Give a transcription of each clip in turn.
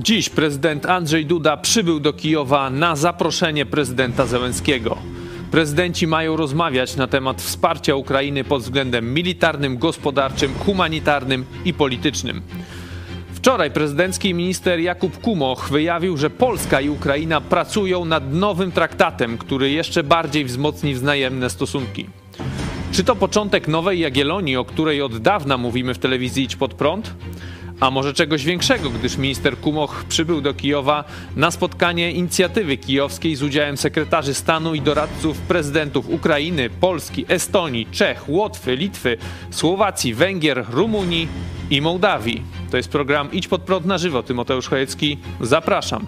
Dziś prezydent Andrzej Duda przybył do Kijowa na zaproszenie prezydenta Zełenskiego. Prezydenci mają rozmawiać na temat wsparcia Ukrainy pod względem militarnym, gospodarczym, humanitarnym i politycznym. Wczoraj prezydencki minister Jakub Kumoch wyjawił, że Polska i Ukraina pracują nad nowym traktatem, który jeszcze bardziej wzmocni wzajemne stosunki. Czy to początek nowej Jagiellonii, o której od dawna mówimy w telewizji Idź Pod Prąd? A może czegoś większego, gdyż minister Kumoch przybył do Kijowa na spotkanie inicjatywy kijowskiej z udziałem sekretarzy stanu i doradców prezydentów Ukrainy, Polski, Estonii, Czech, Łotwy, Litwy, Słowacji, Węgier, Rumunii i Mołdawii. To jest program Idź Pod Prąd na żywo. Tymoteusz Chojecki, zapraszam.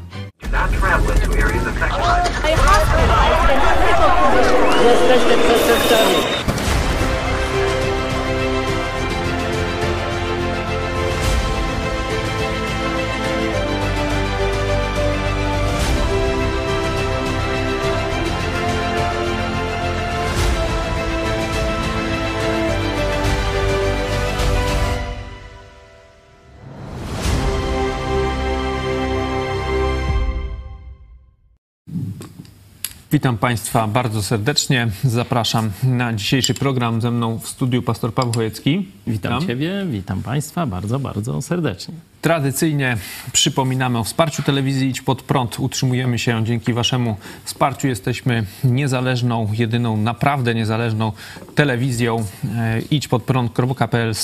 Witam Państwa bardzo serdecznie. Zapraszam na dzisiejszy program ze mną w studiu pastor Paweł Chojecki. Witam Ciebie, witam Państwa bardzo, bardzo serdecznie. Tradycyjnie przypominamy o wsparciu telewizji Idź Pod Prąd. Utrzymujemy się dzięki Waszemu wsparciu. Jesteśmy niezależną, jedyną naprawdę niezależną telewizją. E, idź pod prąd.pl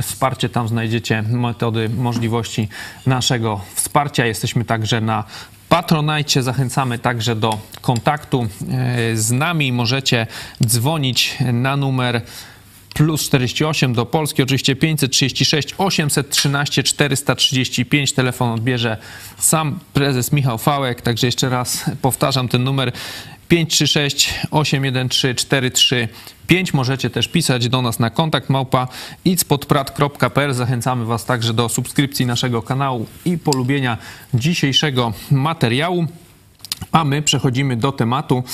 wsparcie. Tam znajdziecie metody, możliwości naszego wsparcia. Jesteśmy także na Patronajcie. Zachęcamy także do kontaktu e, z nami. Możecie dzwonić na numer plus 48 do Polski, oczywiście 536 813 435. Telefon odbierze sam prezes Michał Fałek, także jeszcze raz powtarzam ten numer 536 813 435. Możecie też pisać do nas na kontakt małpa itspodprat.pl. Zachęcamy Was także do subskrypcji naszego kanału i polubienia dzisiejszego materiału. A my przechodzimy do tematu,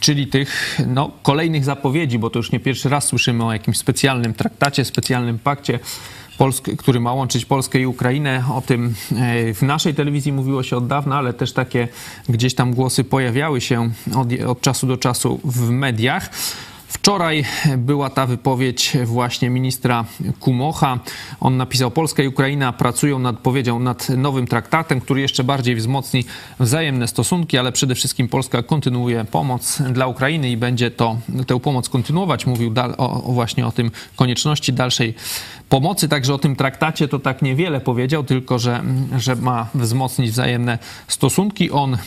czyli tych no, kolejnych zapowiedzi, bo to już nie pierwszy raz słyszymy o jakimś specjalnym traktacie, specjalnym pakcie, który ma łączyć Polskę i Ukrainę. O tym e, w naszej telewizji mówiło się od dawna, ale też takie gdzieś tam głosy pojawiały się od, od czasu do czasu w mediach. Wczoraj była ta wypowiedź właśnie ministra Kumocha. On napisał: Polska i Ukraina pracują nad, powiedział, nad nowym traktatem, który jeszcze bardziej wzmocni wzajemne stosunki, ale przede wszystkim Polska kontynuuje pomoc dla Ukrainy i będzie to tę pomoc kontynuować. Mówił o, o właśnie o tym konieczności dalszej pomocy, także o tym traktacie to tak niewiele powiedział, tylko że, że ma wzmocnić wzajemne stosunki. On, e,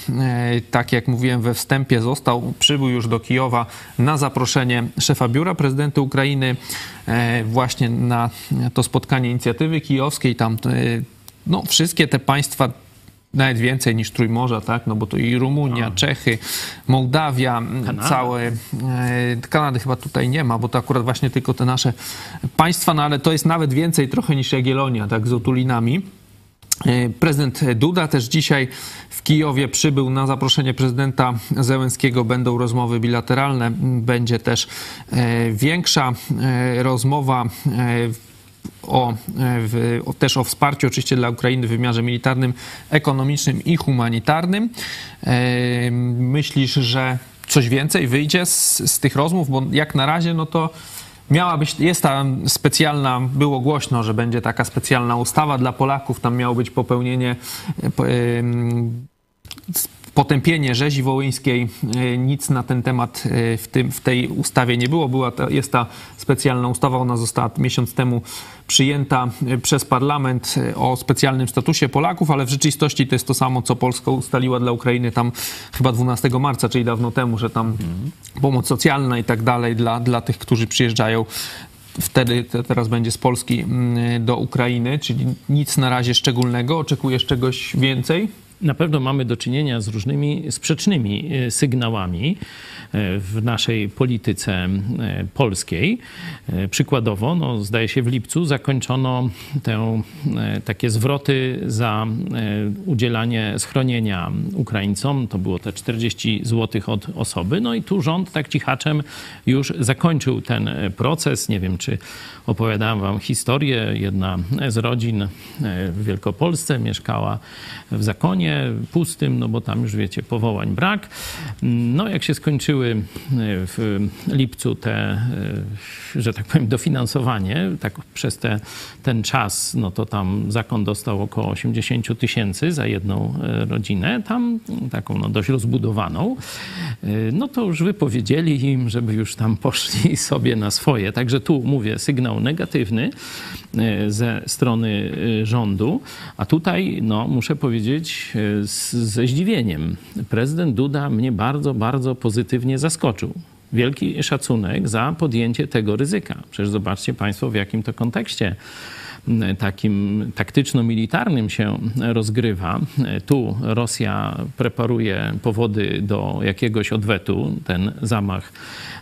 tak jak mówiłem we wstępie, został, przybył już do Kijowa na zaproszenie szefa biura prezydenta Ukrainy e, właśnie na to spotkanie inicjatywy kijowskiej. Tam e, no, wszystkie te państwa nawet więcej niż Trójmorza, tak? No bo to i Rumunia, Czechy, Mołdawia, Kanada. całe. E, Kanady chyba tutaj nie ma, bo to akurat właśnie tylko te nasze państwa, no ale to jest nawet więcej trochę niż Jagiellonia, tak? Z otulinami. E, prezydent Duda też dzisiaj w Kijowie przybył na zaproszenie prezydenta Zełenskiego. Będą rozmowy bilateralne, będzie też e, większa rozmowa o, e, w, o, też o wsparciu oczywiście dla Ukrainy w wymiarze militarnym, ekonomicznym i humanitarnym. E, myślisz, że coś więcej wyjdzie z, z tych rozmów? Bo jak na razie, no to miała być, jest tam specjalna, było głośno, że będzie taka specjalna ustawa dla Polaków, tam miało być popełnienie e, potępienie rzezi wołyńskiej. E, nic na ten temat e, w, tym, w tej ustawie nie było. Była ta, jest ta specjalna ustawa, ona została miesiąc temu przyjęta e, przez parlament o specjalnym statusie Polaków, ale w rzeczywistości to jest to samo, co Polska ustaliła dla Ukrainy tam chyba 12 marca, czyli dawno temu, że tam mhm. pomoc socjalna i tak dalej dla, dla tych, którzy przyjeżdżają wtedy teraz będzie z Polski mm, do Ukrainy, czyli nic na razie szczególnego. Oczekujesz czegoś więcej? Na pewno mamy do czynienia z różnymi sprzecznymi e, sygnałami e, w naszej polityce e, polskiej. Przykładowo, no, zdaje się w lipcu zakończono te takie zwroty za udzielanie schronienia Ukraińcom. To było te 40 zł od osoby. No i tu rząd tak cichaczem już zakończył ten proces. Nie wiem, czy opowiadałem wam historię. Jedna z rodzin w Wielkopolsce mieszkała w zakonie pustym, no bo tam już wiecie, powołań brak. No jak się skończyły e, w lipcu te, e, że tak powiem, dofinansowanie, tak przez te, ten czas, no to tam zakon dostał około 80 tysięcy za jedną e, rodzinę, tam taką no, dość rozbudowaną, no to już wypowiedzieli im, żeby już tam poszli sobie na swoje. Także tu mówię, sygnał negatywny ze strony rządu, a tutaj, no muszę powiedzieć, z, ze zdziwieniem. Prezydent Duda mnie bardzo, bardzo pozytywnie zaskoczył. Wielki szacunek za podjęcie tego ryzyka. Przecież zobaczcie Państwo, w jakim to kontekście takim taktyczno-militarnym się rozgrywa. Tu Rosja preparuje powody do jakiegoś odwetu. Ten zamach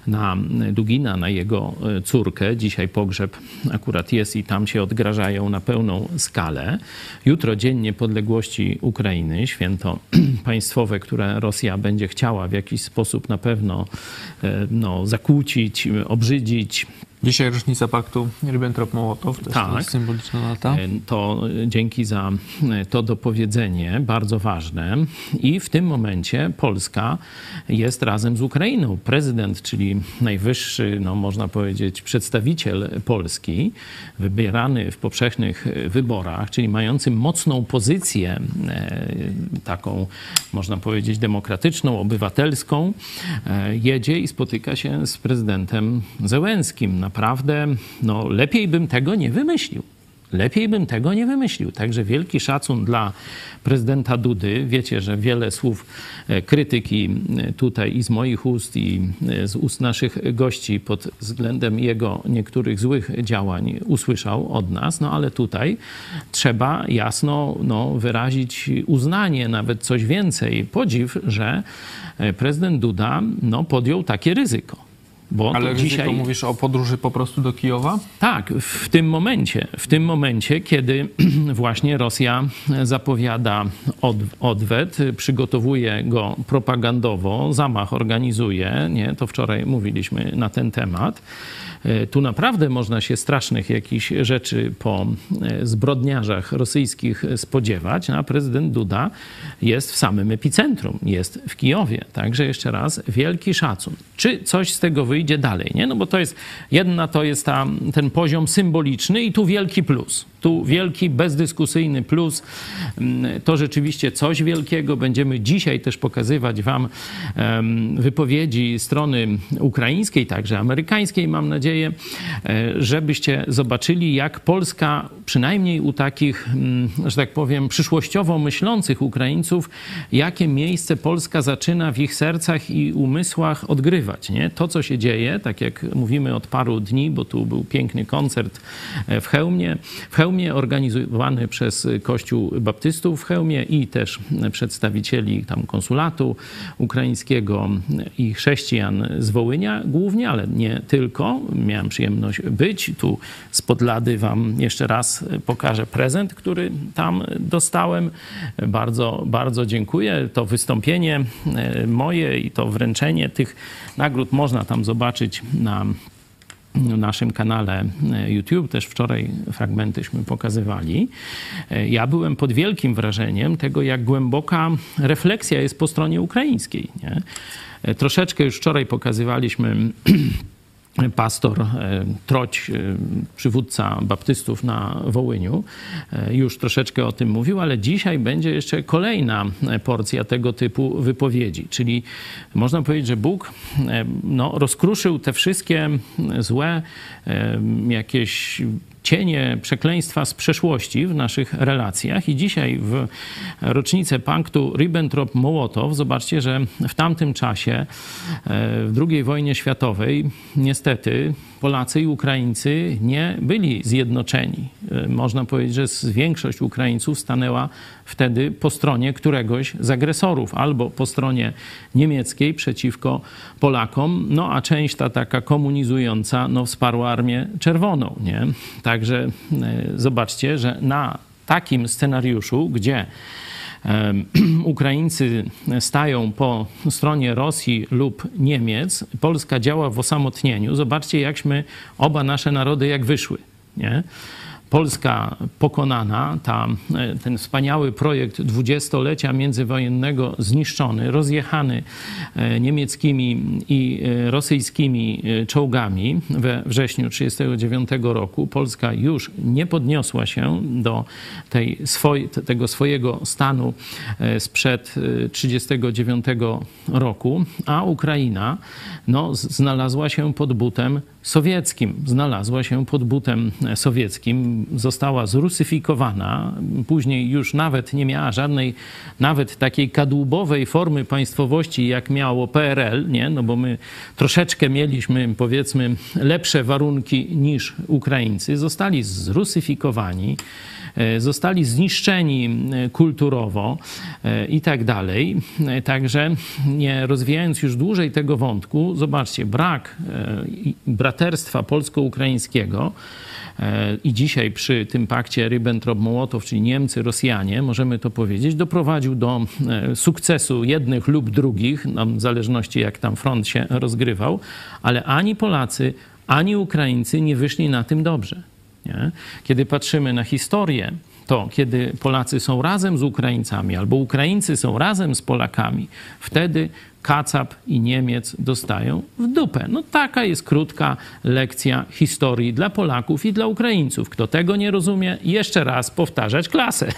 na Dugina, na jego córkę. Dzisiaj pogrzeb akurat jest i tam się odgrażają na pełną skalę. Jutro Dzień Niepodległości Ukrainy, święto państwowe, które Rosja będzie chciała w jakiś sposób na pewno no, zakłócić, obrzydzić, Dzisiaj rocznica paktu Ribbentrop-Mołotow, to tak. jest symboliczna data. E, to dzięki za e, to dopowiedzenie, bardzo ważne. I w tym momencie Polska jest razem z Ukrainą. Prezydent, czyli najwyższy, no można powiedzieć, przedstawiciel Polski, wybierany w powszechnych wyborach, czyli mający mocną pozycję, e, taką, można powiedzieć, demokratyczną, obywatelską, jedzie i spotyka się z prezydentem Zełenskim na naprawdę no, lepiej bym tego nie wymyślił. Lepiej bym tego nie wymyślił. Także wielki szacun dla prezydenta Dudy. Wiecie, że wiele słów e, krytyki e, tutaj i z moich ust, i e, z ust naszych gości pod względem jego niektórych złych działań usłyszał od nas, no ale tutaj trzeba jasno no, wyrazić uznanie, nawet coś więcej, podziw, że prezydent Duda no, podjął takie ryzyko. Bo Ale dzisiaj mówisz o podróży po prostu do Kijowa? Tak, w tym momencie, w tym momencie, kiedy właśnie Rosja zapowiada od, odwet, przygotowuje go propagandowo, zamach organizuje, nie, to wczoraj mówiliśmy na ten temat. E, tu naprawdę można się strasznych jakichś rzeczy po e, zbrodniarzach rosyjskich spodziewać, a prezydent Duda jest w samym epicentrum, jest w Kijowie. Także jeszcze raz wielki szacun. Czy coś z tego wyjdzie dalej? Nie? No bo to jest, jedna to jest ta, ten poziom symboliczny i tu wielki plus. Tu wielki, bezdyskusyjny plus. Mm, to rzeczywiście coś wielkiego. Będziemy dzisiaj też pokazywać Wam wypowiedzi strony ukraińskiej, także amerykańskiej, mam nadzieję, e, żebyście zobaczyli, jak Polska, przynajmniej u takich, mm, że tak powiem, przyszłościowo myślących Ukraińców, jakie miejsce Polska zaczyna w ich sercach i umysłach odgrywać. Nie? To, co się dzieje, tak jak mówimy od paru dni, bo tu był piękny koncert e, w Chełmie, w Chełmie, organizowany przez Kościół Baptystów w Chełmie i też przedstawicieli tam konsulatu ukraińskiego i chrześcijan z Wołynia głównie, ale nie tylko. Miałem przyjemność być. Tu z Podlady wam jeszcze raz pokażę prezent, który tam dostałem. Bardzo, bardzo dziękuję. To wystąpienie moje i to wręczenie tych nagród można tam zobaczyć na naszym kanale e, YouTube, też wczoraj fragmentyśmy pokazywali. E, ja byłem pod wielkim wrażeniem tego, jak głęboka refleksja jest po stronie ukraińskiej. Nie? E, troszeczkę już wczoraj pokazywaliśmy pastor e, Troć, e, przywódca baptystów na Wołyniu, e, już troszeczkę o tym mówił, ale dzisiaj będzie jeszcze kolejna porcja tego typu wypowiedzi. Czyli można powiedzieć, że Bóg no, rozkruszył te wszystkie złe jakieś cienie przekleństwa z przeszłości w naszych relacjach. I dzisiaj w rocznicę paktu Ribbentrop-Mołotow, zobaczcie, że w tamtym czasie, e, w II wojnie światowej, niestety Polacy i Ukraińcy nie byli zjednoczeni. e, można powiedzieć, że większość Ukraińców stanęła wtedy po stronie któregoś z agresorów, albo po stronie niemieckiej przeciwko Polakom, no a część ta taka komunizująca no, wsparła Armię Czerwoną. Nie? Także zobaczcie, że na takim scenariuszu, gdzie Ukraińcy stają po stronie Rosji lub Niemiec, Polska działa w osamotnieniu. Zobaczcie, jakśmy oba nasze narody jak wyszły. Nie? Polska pokonana, ta, e, ten wspaniały projekt dwudziestolecia międzywojennego zniszczony, rozjechany e, niemieckimi i e, rosyjskimi czołgami we wrześniu 1939 roku, Polska już nie podniosła się do tej swoj, tego swojego stanu sprzed 1939 roku, a Ukraina no, znalazła się pod butem sowieckim. Znalazła się pod butem sowieckim, została zrusyfikowana, później już nawet nie miała żadnej, nawet takiej kadłubowej formy państwowości, jak miało PRL, nie? no bo my troszeczkę mieliśmy, powiedzmy, lepsze warunki niż Ukraińcy. Zostali zrusyfikowani. E, zostali zniszczeni e, kulturowo e, i tak dalej. Także nie rozwijając już dłużej tego wątku, zobaczcie, brak braterstwa polsko-ukraińskiego i dzisiaj przy tym pakcie Ribbentrop-Mołotow, czyli Niemcy, Rosjanie, możemy to powiedzieć, doprowadził do sukcesu jednych lub drugich, w zależności jak tam front się rozgrywał, ale ani Polacy, ani Ukraińcy nie wyszli na tym dobrze. Nie? Kiedy patrzymy na historię, to kiedy Polacy są razem z Ukraińcami albo Ukraińcy są razem z Polakami, wtedy Kacap i Niemiec dostają w dupę. No taka jest krótka lekcja historii dla Polaków i dla Ukraińców. Kto tego nie rozumie, jeszcze raz powtarzać klasę.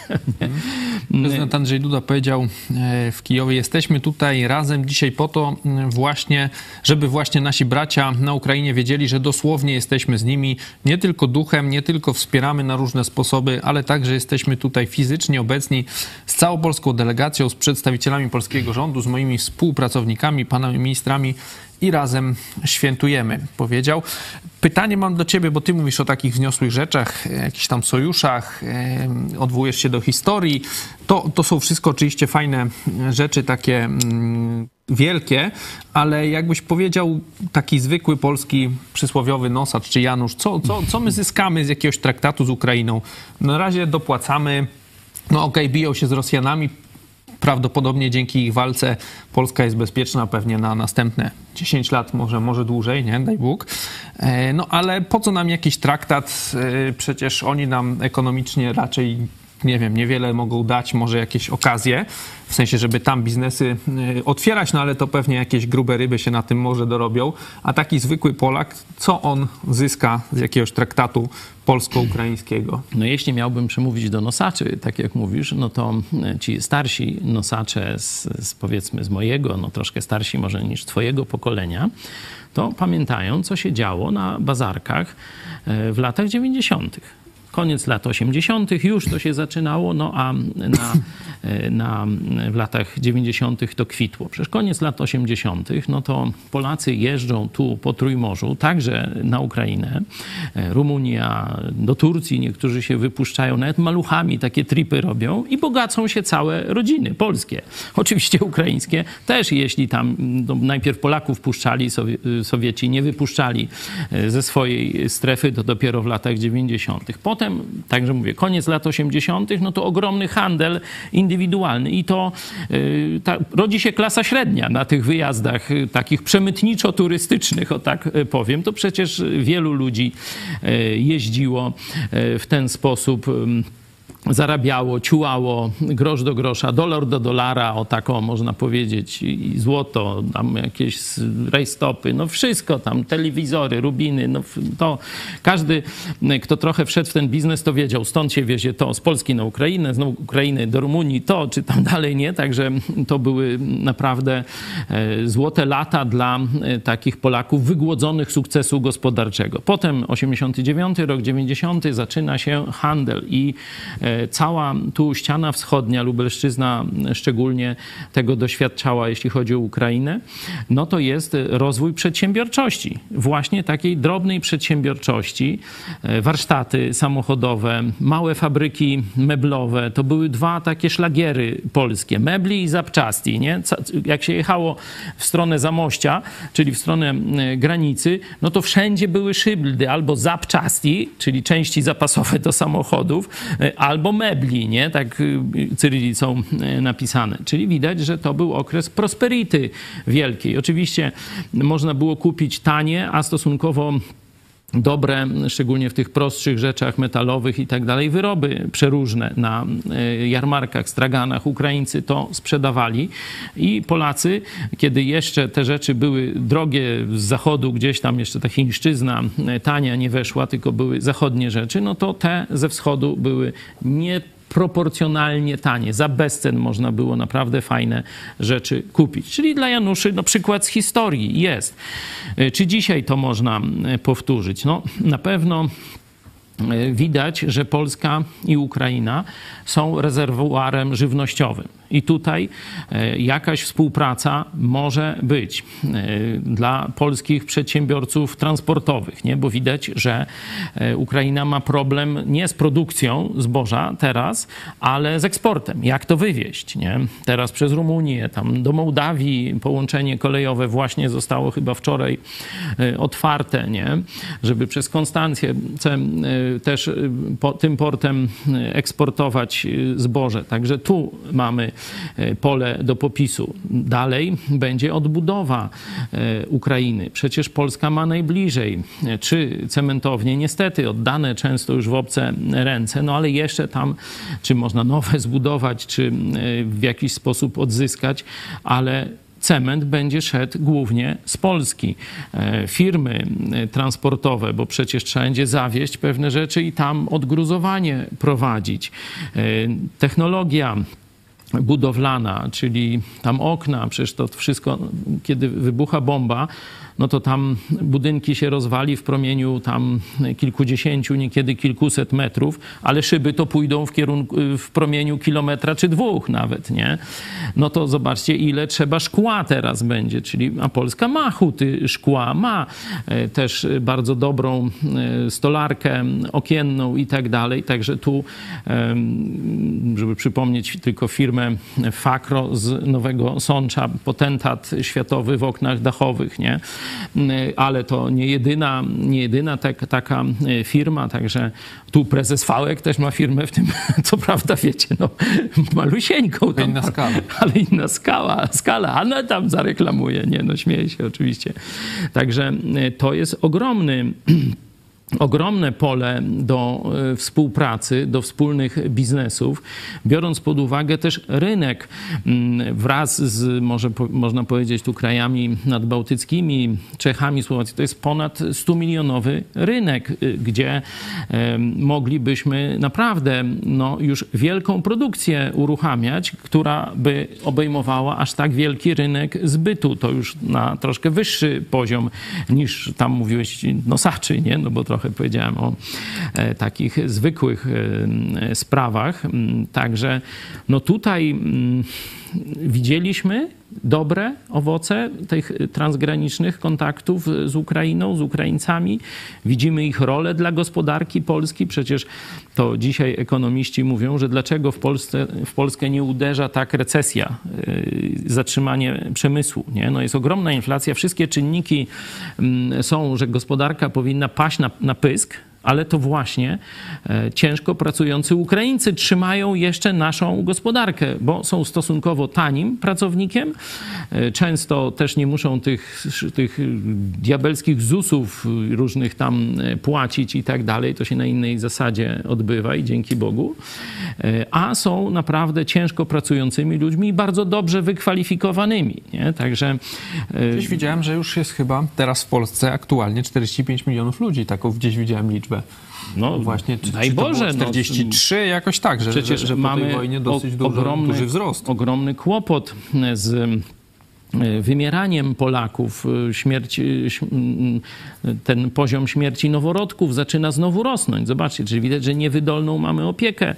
Prezydent Andrzej Duda powiedział e, w Kijowie, jesteśmy tutaj razem dzisiaj po to właśnie, żeby właśnie nasi bracia na Ukrainie wiedzieli, że dosłownie jesteśmy z nimi, nie tylko duchem, nie tylko wspieramy na różne sposoby, ale także jesteśmy tutaj fizycznie obecni z całą polską delegacją, z przedstawicielami polskiego rządu, z moimi współpracownikami, pracownikami, panami ministrami i razem świętujemy, powiedział. Pytanie mam do ciebie, bo ty mówisz o takich wzniosłych rzeczach, jakichś tam sojuszach, odwołujesz się do historii. To, to są wszystko oczywiście fajne rzeczy, takie mm, wielkie, ale jakbyś powiedział taki zwykły polski przysłowiowy nosacz czy Janusz, co, co, co my zyskamy z jakiegoś traktatu z Ukrainą? Na razie dopłacamy, no okej, okay, biją się z Rosjanami, prawdopodobnie dzięki ich walce Polska jest bezpieczna pewnie na następne 10 lat, może, może dłużej, nie? Daj Bóg. E, no ale po co nam jakiś traktat? E, przecież oni nam ekonomicznie raczej nie wiem, niewiele mogą dać, może jakieś okazje, w sensie, żeby tam biznesy y, otwierać, no ale to pewnie jakieś grube ryby się na tym może dorobią. A taki zwykły Polak, co on zyska z jakiegoś traktatu polsko-ukraińskiego? No jeśli miałbym przemówić do nosaczy, tak jak mówisz, no to y, ci starsi nosacze z, z powiedzmy z mojego, no troszkę starsi może niż twojego pokolenia, to pamiętają, co się działo na bazarkach y, w latach 90 koniec lat 80. już to się zaczynało, no a na, na, w latach 90. to kwitło. Przecież koniec lat 80., no to Polacy jeżdżą tu po Trójmorzu, także na Ukrainę, Rumunia, do Turcji, niektórzy się wypuszczają, nawet maluchami takie tripy robią i bogacą się całe rodziny polskie. Oczywiście ukraińskie też, jeśli tam no, najpierw Polaków puszczali, Sowieci nie wypuszczali e, ze swojej strefy, to dopiero w latach 90. Potem potem, także mówię, koniec lat 80., no to ogromny handel indywidualny i to y, ta, rodzi się klasa średnia na tych wyjazdach y, takich przemytniczo-turystycznych, o tak y, powiem. To przecież wielu ludzi jeździło w ten sposób zarabiało, ciułało grosz do grosza, dolar do dolara, o taką można powiedzieć, i złoto, tam jakieś rejstopy, no wszystko tam, telewizory, rubiny, no to każdy, kto trochę wszedł w ten biznes, to wiedział, stąd się wiezie to z Polski na Ukrainę, z Ukrainy do Rumunii, to czy tam dalej nie, także to były naprawdę e, złote lata dla e, takich Polaków wygłodzonych sukcesu gospodarczego. Potem 89 rok, 90 zaczyna się handel i e, cała tu ściana wschodnia, Lubelszczyzna szczególnie tego doświadczała, jeśli chodzi o Ukrainę, no to jest rozwój przedsiębiorczości. Właśnie takiej drobnej przedsiębiorczości, warsztaty samochodowe, małe fabryki meblowe, to były dwa takie szlagiery polskie, mebli i zapczasti, nie? Jak się jechało w stronę Zamościa, czyli w stronę granicy, no to wszędzie były szybly, albo zapczasti, czyli części zapasowe do samochodów, albo mebli, nie? Tak cyrylicą napisane. Czyli widać, że to był okres prosperity wielkiej. Oczywiście można było kupić tanie, a stosunkowo dobre, szczególnie w tych prostszych rzeczach metalowych i tak dalej, wyroby przeróżne na e, jarmarkach, straganach. Ukraińcy to sprzedawali i Polacy, kiedy jeszcze te rzeczy były drogie z zachodu, gdzieś tam jeszcze ta chińszczyzna e, tania nie weszła, tylko były zachodnie rzeczy, no to te ze wschodu były nie proporcjonalnie tanie. Za bezcen można było naprawdę fajne rzeczy kupić. Czyli dla Januszy no, przykład z historii jest. E, czy dzisiaj to można powtórzyć? No na pewno e, widać, że Polska i Ukraina są rezerwuarem żywnościowym. I tutaj e, jakaś współpraca może być e, dla polskich przedsiębiorców transportowych, nie? bo widać, że e, Ukraina ma problem nie z produkcją zboża teraz, ale z eksportem. Jak to wywieźć? Nie? Teraz przez Rumunię, tam do Mołdawii połączenie kolejowe właśnie zostało chyba wczoraj otwarte, nie? żeby przez Konstancję też po tym portem eksportować zboże. Także tu mamy pole do popisu. Dalej będzie odbudowa e, Ukrainy. Przecież Polska ma najbliżej e, czy cementownie, niestety oddane często już w obce ręce, no ale jeszcze tam, czy można nowe zbudować, czy w jakiś sposób odzyskać, ale cement będzie szedł głównie z Polski. Firmy transportowe, bo przecież trzeba będzie zawieźć pewne rzeczy i tam odgruzowanie prowadzić. Technologia budowlana, czyli tam okna, przecież to wszystko, kiedy wybucha bomba, no to tam budynki się rozwali w promieniu tam kilkudziesięciu, niekiedy kilkuset metrów, ale szyby to pójdą w, kierunku, w promieniu kilometra czy dwóch nawet, nie? No to zobaczcie, ile trzeba szkła teraz będzie, czyli a Polska ma huty szkła, ma e, też bardzo dobrą e, stolarkę okienną i tak dalej, także tu, żeby przypomnieć tylko firmę Fakro z Nowego Sącza, potentat światowy w oknach dachowych, nie? Ale to nie jedyna, nie jedyna tak, taka e, firma, także tu prezes Fałek też ma firmę w tym, co prawda wiecie, no malusieńką. Tam, inna skala. Ale inna skala, skala, a no tam zareklamuje, nie no śmieję się oczywiście. Także e, to jest ogromny ogromne pole do e, współpracy, do wspólnych biznesów, biorąc pod uwagę też rynek mm, wraz z, może można powiedzieć, tu krajami nadbałtyckimi, Czechami, Słowacją. To jest ponad 100 milionowy rynek, y, gdzie moglibyśmy naprawdę no, już wielką produkcję uruchamiać, która by obejmowała aż tak wielki rynek zbytu. To już na troszkę wyższy poziom niż tam mówiłeś nosaczy, nie? No bo trochę trochę powiedziałem o e, takich zwykłych e, sprawach. Mm, także no tutaj mm, widzieliśmy dobre owoce tych transgranicznych kontaktów z Ukrainą, z Ukraińcami. Widzimy ich rolę dla gospodarki Polski. Przecież to dzisiaj ekonomiści mówią, że dlaczego w, Polsce, w Polskę nie uderza tak recesja, y, zatrzymanie przemysłu. Nie? No jest ogromna inflacja, wszystkie czynniki mm, są, że gospodarka powinna paść na, na pysk, ale to właśnie e, ciężko pracujący Ukraińcy trzymają jeszcze naszą gospodarkę, bo są stosunkowo tanim pracownikiem. E, często też nie muszą tych, tych diabelskich ZUS-ów różnych tam e, płacić i tak dalej. To się na innej zasadzie odbywa i dzięki Bogu. A są naprawdę ciężko pracującymi ludźmi i bardzo dobrze wykwalifikowanymi. Nie? Także. Gdzieś widziałem, że już jest chyba teraz w Polsce aktualnie 45 milionów ludzi. Taką gdzieś widziałem liczbę liczbę. No właśnie, czy, daj czy Boże, 43, no, jakoś tak, że, przecież że, że mamy duży, ogromny, duży wzrost. Ogromny kłopot z e, wymieraniem Polaków, e, śmierć, ten poziom śmierci noworodków zaczyna znowu rosnąć. Zobaczcie, czyli widać, że niewydolną mamy opiekę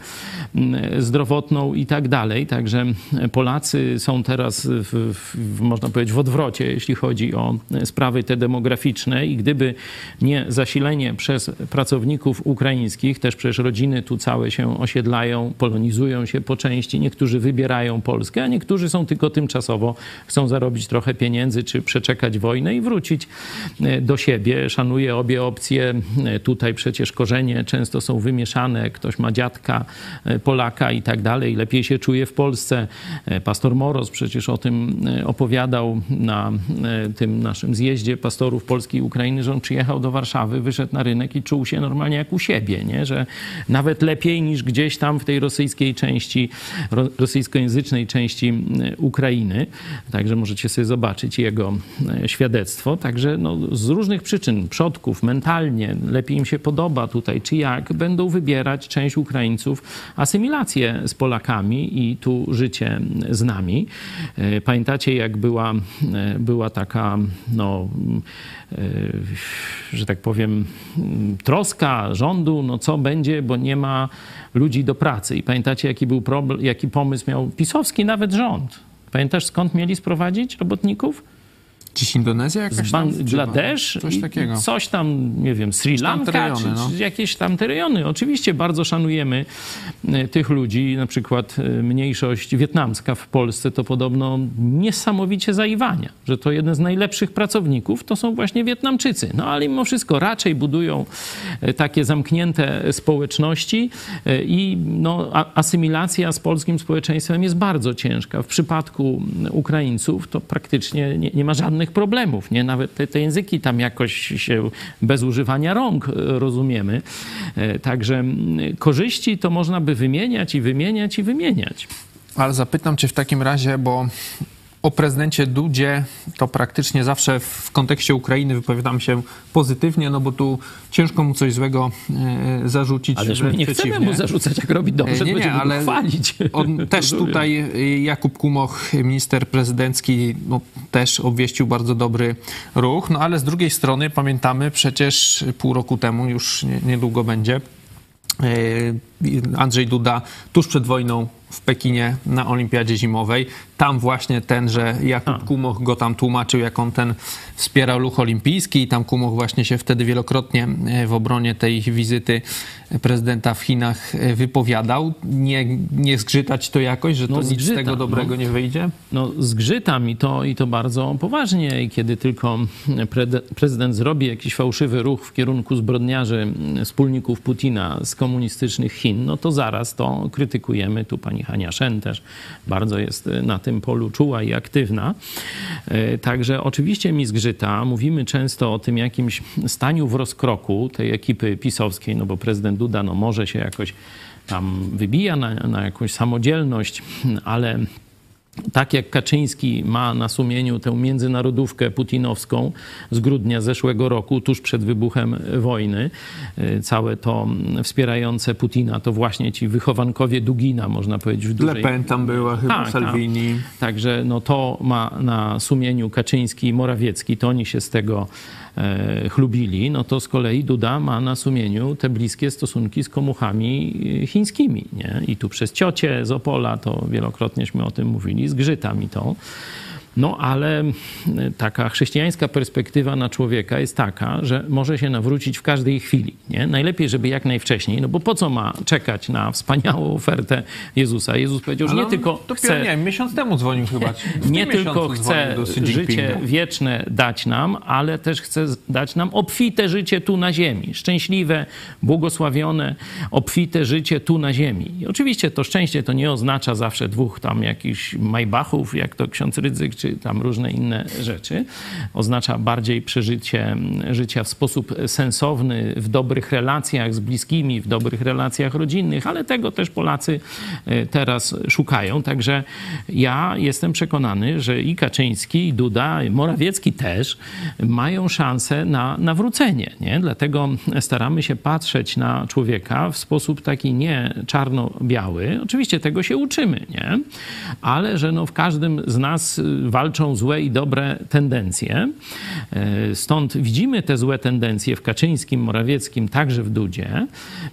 zdrowotną i tak dalej. Także Polacy są teraz, w, w, można powiedzieć, w odwrocie, jeśli chodzi o sprawy te demograficzne i gdyby nie zasilenie przez pracowników ukraińskich, też przecież rodziny tu całe się osiedlają, polonizują się po części, niektórzy wybierają Polskę, a niektórzy są tylko tymczasowo, chcą zarobić trochę pieniędzy, czy przeczekać wojnę i wrócić e, do siebie. Szanuję obie opcje. E, tutaj przecież korzenie często są wymieszane. Ktoś ma dziadka e, Polaka i tak dalej. Lepiej się czuje w Polsce. Pastor Moros przecież o tym opowiadał na tym naszym zjeździe pastorów Polski i Ukrainy, że on przyjechał do Warszawy, wyszedł na rynek i czuł się normalnie jak u siebie, nie? że nawet lepiej niż gdzieś tam w tej rosyjskiej części, rosyjskojęzycznej części Ukrainy. Także możecie sobie zobaczyć jego e, świadectwo. Także no, z różnych przyczyn, przodków, mentalnie, lepiej im się podoba tutaj, czy jak, będą wybierać część Ukraińców asymilację z Polakami i tu życie z nami. E, pamiętacie, jak była, e, była taka, no, że tak powiem, troska rządu, no co będzie, bo nie ma ludzi do pracy. I pamiętacie, jaki był problem, jaki pomysł miał pisowski nawet rząd? Pamiętasz, skąd mieli sprowadzić robotników? Gdzieś Indonezja jakaś Z Bangladesz? Coś takiego. Coś tam, nie wiem, Sri Lanka, rejony, czy, no. czy, jakieś tam te rejony. Oczywiście bardzo szanujemy e, tych ludzi. Na przykład e, mniejszość wietnamska w Polsce to podobno niesamowicie zaiwania, że to jeden z najlepszych pracowników to są właśnie Wietnamczycy. No ale mimo wszystko raczej budują e, takie zamknięte społeczności i no, asymilacja z polskim społeczeństwem jest bardzo ciężka. W przypadku Ukraińców to praktycznie nie, nie ma żadnych żadnych problemów. Nie? Nawet te, te języki tam jakoś się bez używania rąk e, rozumiemy. E, także korzyści to można by wymieniać i wymieniać i wymieniać. Ale zapytam cię w takim razie, bo o prezydencie Dudzie to praktycznie zawsze w kontekście Ukrainy wypowiadam się pozytywnie, no bo tu ciężko mu coś złego e, zarzucić. Ale my nie chcemy mu zarzucać, jak robi dobrze, nie, nie, ale chwalić. On też tutaj, e, Jakub Kumoch, minister prezydencki, no, też obwieścił bardzo dobry ruch, no ale z drugiej strony pamiętamy przecież pół roku temu, już niedługo będzie, e, Andrzej Duda tuż przed wojną w Pekinie na Olimpiadzie Zimowej. Tam właśnie ten, że Jakub A. Kumoch go tam tłumaczył, jak on ten wspierał ruch olimpijski i tam Kumoch właśnie się wtedy wielokrotnie e, w obronie tej wizyty prezydenta w Chinach e, wypowiadał. Nie, nie zgrzytać to jakoś, że to no, nic zgrzyta, z tego dobrego no, nie wyjdzie? No zgrzyta mi to i to bardzo poważnie. I kiedy tylko prezydent zrobi jakiś fałszywy ruch w kierunku zbrodniarzy, wspólników Putina z komunistycznych Chin, no to zaraz to krytykujemy. Tu pani Hania Szen też bardzo jest na tym polu czuła i aktywna. E, także oczywiście mi zgrzyta. Mówimy często o tym jakimś staniu w rozkroku tej ekipy pisowskiej, no bo prezydent Duda no może się jakoś tam wybija na, na jakąś samodzielność, ale tak jak Kaczyński ma na sumieniu tę międzynarodówkę putinowską z grudnia zeszłego roku, tuż przed wybuchem wojny, y, całe to wspierające Putina, to właśnie ci wychowankowie Dugina, można powiedzieć w dużej... Le Pen tam była, chyba tak, Salvini. Tak. Także no to ma na sumieniu Kaczyński i Morawiecki, to oni się z tego chlubili, no to z kolei Duda ma na sumieniu te bliskie stosunki z komuchami e, chińskimi. Nie? I tu przez ciocię z Opola, to wielokrotnieśmy o tym mówili, zgrzyta mi to. No ale taka chrześcijańska perspektywa na człowieka jest taka, że może się nawrócić w każdej chwili. Nie? Najlepiej, żeby jak najwcześniej, no bo po co ma czekać na wspaniałą ofertę Jezusa? Jezus powiedział, że nie tylko chce... Nie, miesiąc temu dzwonił chyba. nie tylko chce życie wieczne dać nam, ale też chce dać nam obfite życie tu na ziemi. Szczęśliwe, błogosławione, obfite życie tu na ziemi. I oczywiście to szczęście to nie oznacza zawsze dwóch tam jakichś majbachów, jak to ksiądz Rydzyk czy tam różne inne rzeczy. Oznacza bardziej przeżycie życia w sposób sensowny, w dobrych relacjach z bliskimi, w dobrych relacjach rodzinnych, ale tego też Polacy e, teraz szukają. Także ja jestem przekonany, że i Kaczyński, i Duda, i Morawiecki też mają szansę na nawrócenie. Nie? Dlatego staramy się patrzeć na człowieka w sposób taki nie czarno-biały. Oczywiście tego się uczymy, nie? ale że no w każdym z nas walczą złe i dobre tendencje. E, stąd widzimy te złe tendencje w Kaczyńskim, Morawieckim, także w Dudzie,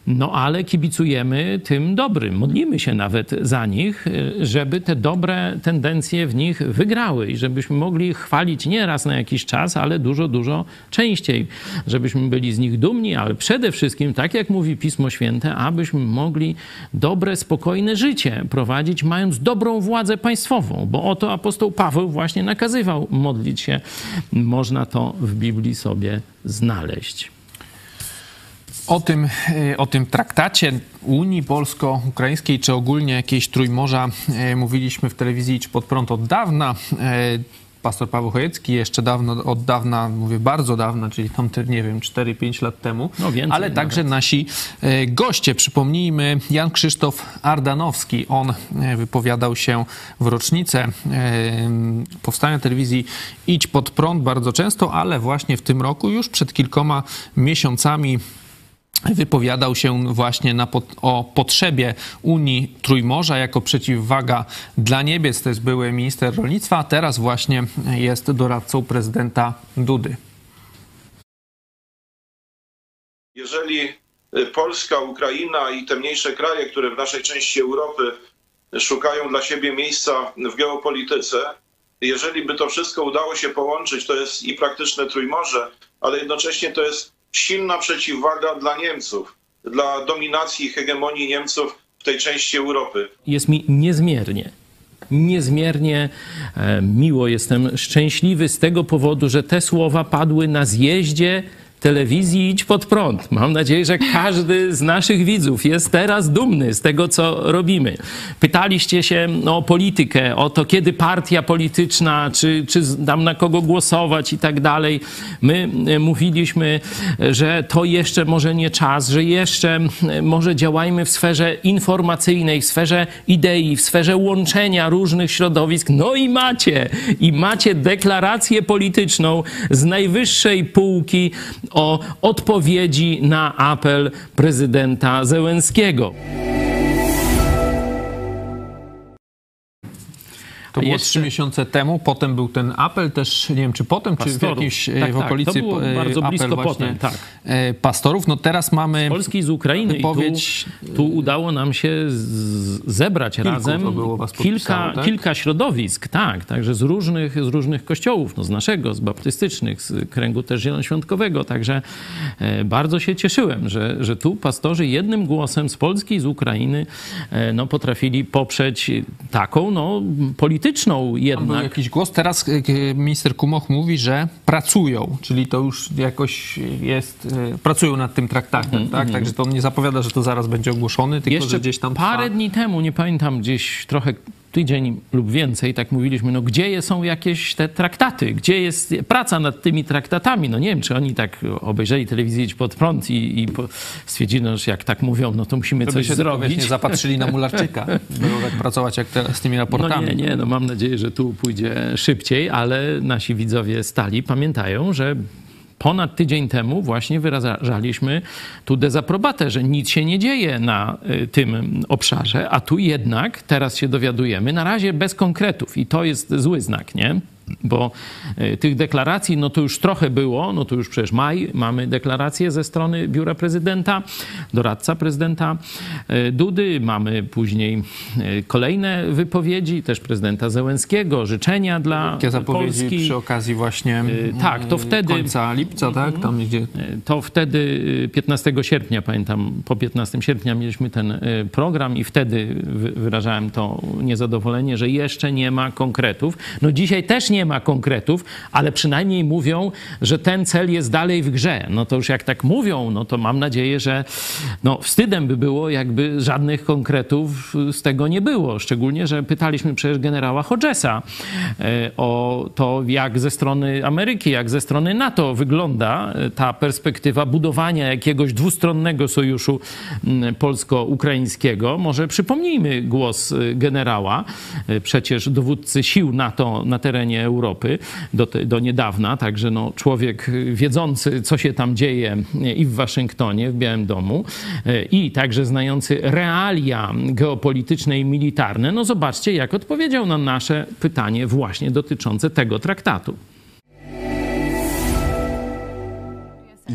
no ale kibicujemy tym dobrym. Modlimy się nawet za nich, e, żeby te dobre tendencje w nich wygrały i żebyśmy mogli chwalić nie raz na jakiś czas, ale dużo, dużo częściej. Żebyśmy byli z nich dumni, ale przede wszystkim, tak jak mówi Pismo Święte, abyśmy mogli dobre, spokojne życie prowadzić, mając dobrą władzę państwową, bo oto apostoł Paweł właśnie nakazywał modlić się. Można to w Biblii sobie znaleźć. O tym, e, o tym traktacie Unii Polsko-Ukraińskiej, czy ogólnie jakiejś Trójmorza e, mówiliśmy w telewizji czy pod prąd od dawna. Pastor Paweł Chojecki jeszcze dawno, od dawna, mówię bardzo dawna, czyli tam, nie wiem, 4-5 lat temu, No więcej ale także nawet. nasi e, goście. Przypomnijmy, Jan Krzysztof Ardanowski, on e, wypowiadał się w rocznicę e, powstania telewizji Idź Pod Prąd bardzo często, ale właśnie w tym roku, już przed kilkoma miesiącami wypowiadał się właśnie pot- o potrzebie Unii Trójmorza jako przeciwwaga dla Niebiec. To jest były minister rolnictwa, a teraz właśnie jest doradcą prezydenta Dudy. jeżeli y, Polska, Ukraina i te mniejsze kraje, które w naszej części Europy szukają dla siebie miejsca w geopolityce, jeżeli by to wszystko udało się połączyć, to jest i praktyczne trójmorze, ale jednocześnie to jest silna przeciwwaga dla Niemców, dla dominacji i hegemonii Niemców w tej części Europy. jest mi niezmiernie, niezmiernie e, miło. Jestem szczęśliwy z tego powodu, że te słowa padły na zjeździe telewizji Idź Pod Prąd. Mam nadzieję, że każdy z naszych widzów jest teraz dumny z tego, co robimy. Pytaliście się o politykę, o to, kiedy partia polityczna, czy, czy tam na kogo głosować i tak dalej. My e, mówiliśmy, że to jeszcze może nie czas, że jeszcze e, może działajmy w sferze informacyjnej, w sferze idei, w sferze łączenia różnych środowisk. No i macie, i macie deklarację polityczną z najwyższej półki o odpowiedzi na apel prezydenta Zełenskiego. To było trzy miesiące temu, potem był ten apel też, nie wiem czy potem, czy w Pastorów. jakimś e, Tak, w tak, okolicy to było e, bardzo blisko potem, tak. e, pastorów. No teraz mamy Polski i z Ukrainy Wypowiedź- i tu, tu udało nam się z, zebrać razem było was kilka, tak? kilka środowisk, tak, także z różnych, z różnych kościołów, no z naszego, z baptystycznych, z kręgu też zielonoświątkowego, także bardzo się cieszyłem, że, że tu pastorzy jednym głosem z Polski i z Ukrainy no, potrafili poprzeć taką no, polityczną Tam był jednak jakiś głos. Teraz e, minister Kumoch mówi, że pracują, czyli to już jakoś jest, e, pracują nad tym traktatem, tak? Także to on nie zapowiada, że to zaraz będzie ogłoszony, tylko Jeszcze że gdzieś tam parę dni temu, nie pamiętam, gdzieś trochę tydzień lub więcej, tak mówiliśmy, no gdzie są jakieś te traktaty, gdzie jest praca nad tymi traktatami? No nie wiem, czy oni tak obejrzeli telewizję pod prąd i, i stwierdzili, no, że jak tak mówią, no to musimy Żeby coś się zrobić. nie zapatrzyli na Mularczyka. Będą tak pracować jak teraz z tymi No raportami. nie, nie, no mam nadzieję, że tu pójdzie szybciej, ale nasi widzowie stali pamiętają, że ponad tydzień temu właśnie wyrażaliśmy tu dezaprobatę, że nic się nie dzieje na y, tym obszarze, a tu jednak teraz się dowiadujemy, na razie bez konkretów i to jest zły znak, nie? Bo y, tych deklaracji, no to już trochę było, no to już przecież maj, mamy deklarację ze strony biura prezydenta, doradca prezydenta y, Dudy, mamy później y, kolejne wypowiedzi, też prezydenta Zełenskiego, życzenia dla Takie zapowiedzi Polski. przy okazji właśnie tak, to wtedy- końca lipca, tak? Tam gdzie To wtedy y, 15 sierpnia, pamiętam, po 15 sierpnia mieliśmy ten program i wtedy wy- wyrażałem to niezadowolenie, że jeszcze nie ma konkretów. No dzisiaj też nie ma konkretów, ale przynajmniej mówią, że ten cel jest dalej w grze. No to już jak tak mówią, no to mam nadzieję, że no wstydem by było, jakby żadnych konkretów z tego nie było. Szczególnie, że pytaliśmy przecież generała Hodgesa e, o to, jak ze strony Ameryki, jak ze strony NATO wygląda e, ta perspektywa budowania jakiegoś dwustronnego sojuszu polsko-ukraińskiego. Może przypomnijmy głos e, generała, przecież dowódcy sił NATO na terenie Europy do, te, do niedawna, także no, człowiek wiedzący, co się tam dzieje i w Waszyngtonie, w Białym Domu, i także znający realia geopolityczne i militarne, no zobaczcie, jak odpowiedział na nasze pytanie właśnie dotyczące tego traktatu.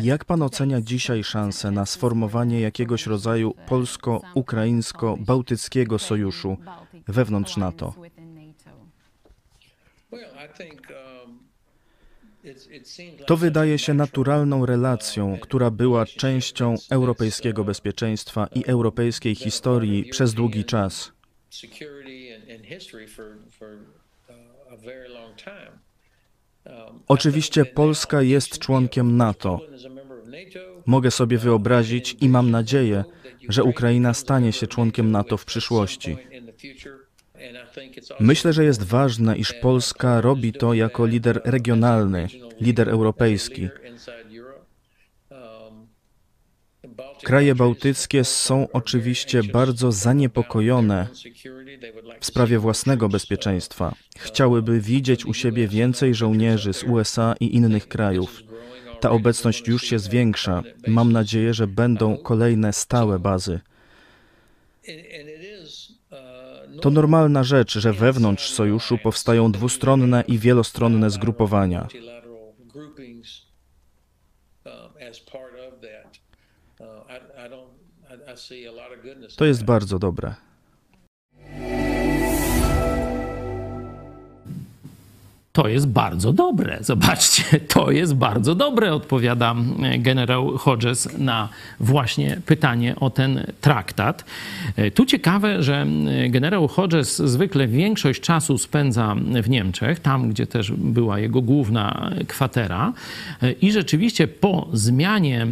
Jak pan ocenia dzisiaj szansę na sformowanie jakiegoś rodzaju polsko-ukraińsko-bałtyckiego sojuszu wewnątrz NATO? To wydaje się naturalną relacją, która była częścią europejskiego bezpieczeństwa i europejskiej historii przez długi czas. Oczywiście Polska jest członkiem NATO. Mogę sobie wyobrazić i mam nadzieję, że Ukraina stanie się członkiem NATO w przyszłości. Myślę, że jest ważne, iż Polska robi to jako lider regionalny, lider europejski. Kraje bałtyckie są oczywiście bardzo zaniepokojone w sprawie własnego bezpieczeństwa. Chciałyby widzieć u siebie więcej żołnierzy z USA i innych krajów. Ta obecność już się zwiększa. Mam nadzieję, że będą kolejne stałe bazy. To normalna rzecz, że wewnątrz sojuszu powstają dwustronne i wielostronne zgrupowania. To jest bardzo dobre. To jest bardzo dobre. Zobaczcie, to jest bardzo dobre, odpowiada e, generał Hodges na właśnie pytanie o ten traktat. E, tu ciekawe, że e, generał Hodges zwykle większość czasu spędza w Niemczech, tam gdzie też była jego główna kwatera. I rzeczywiście po zmianie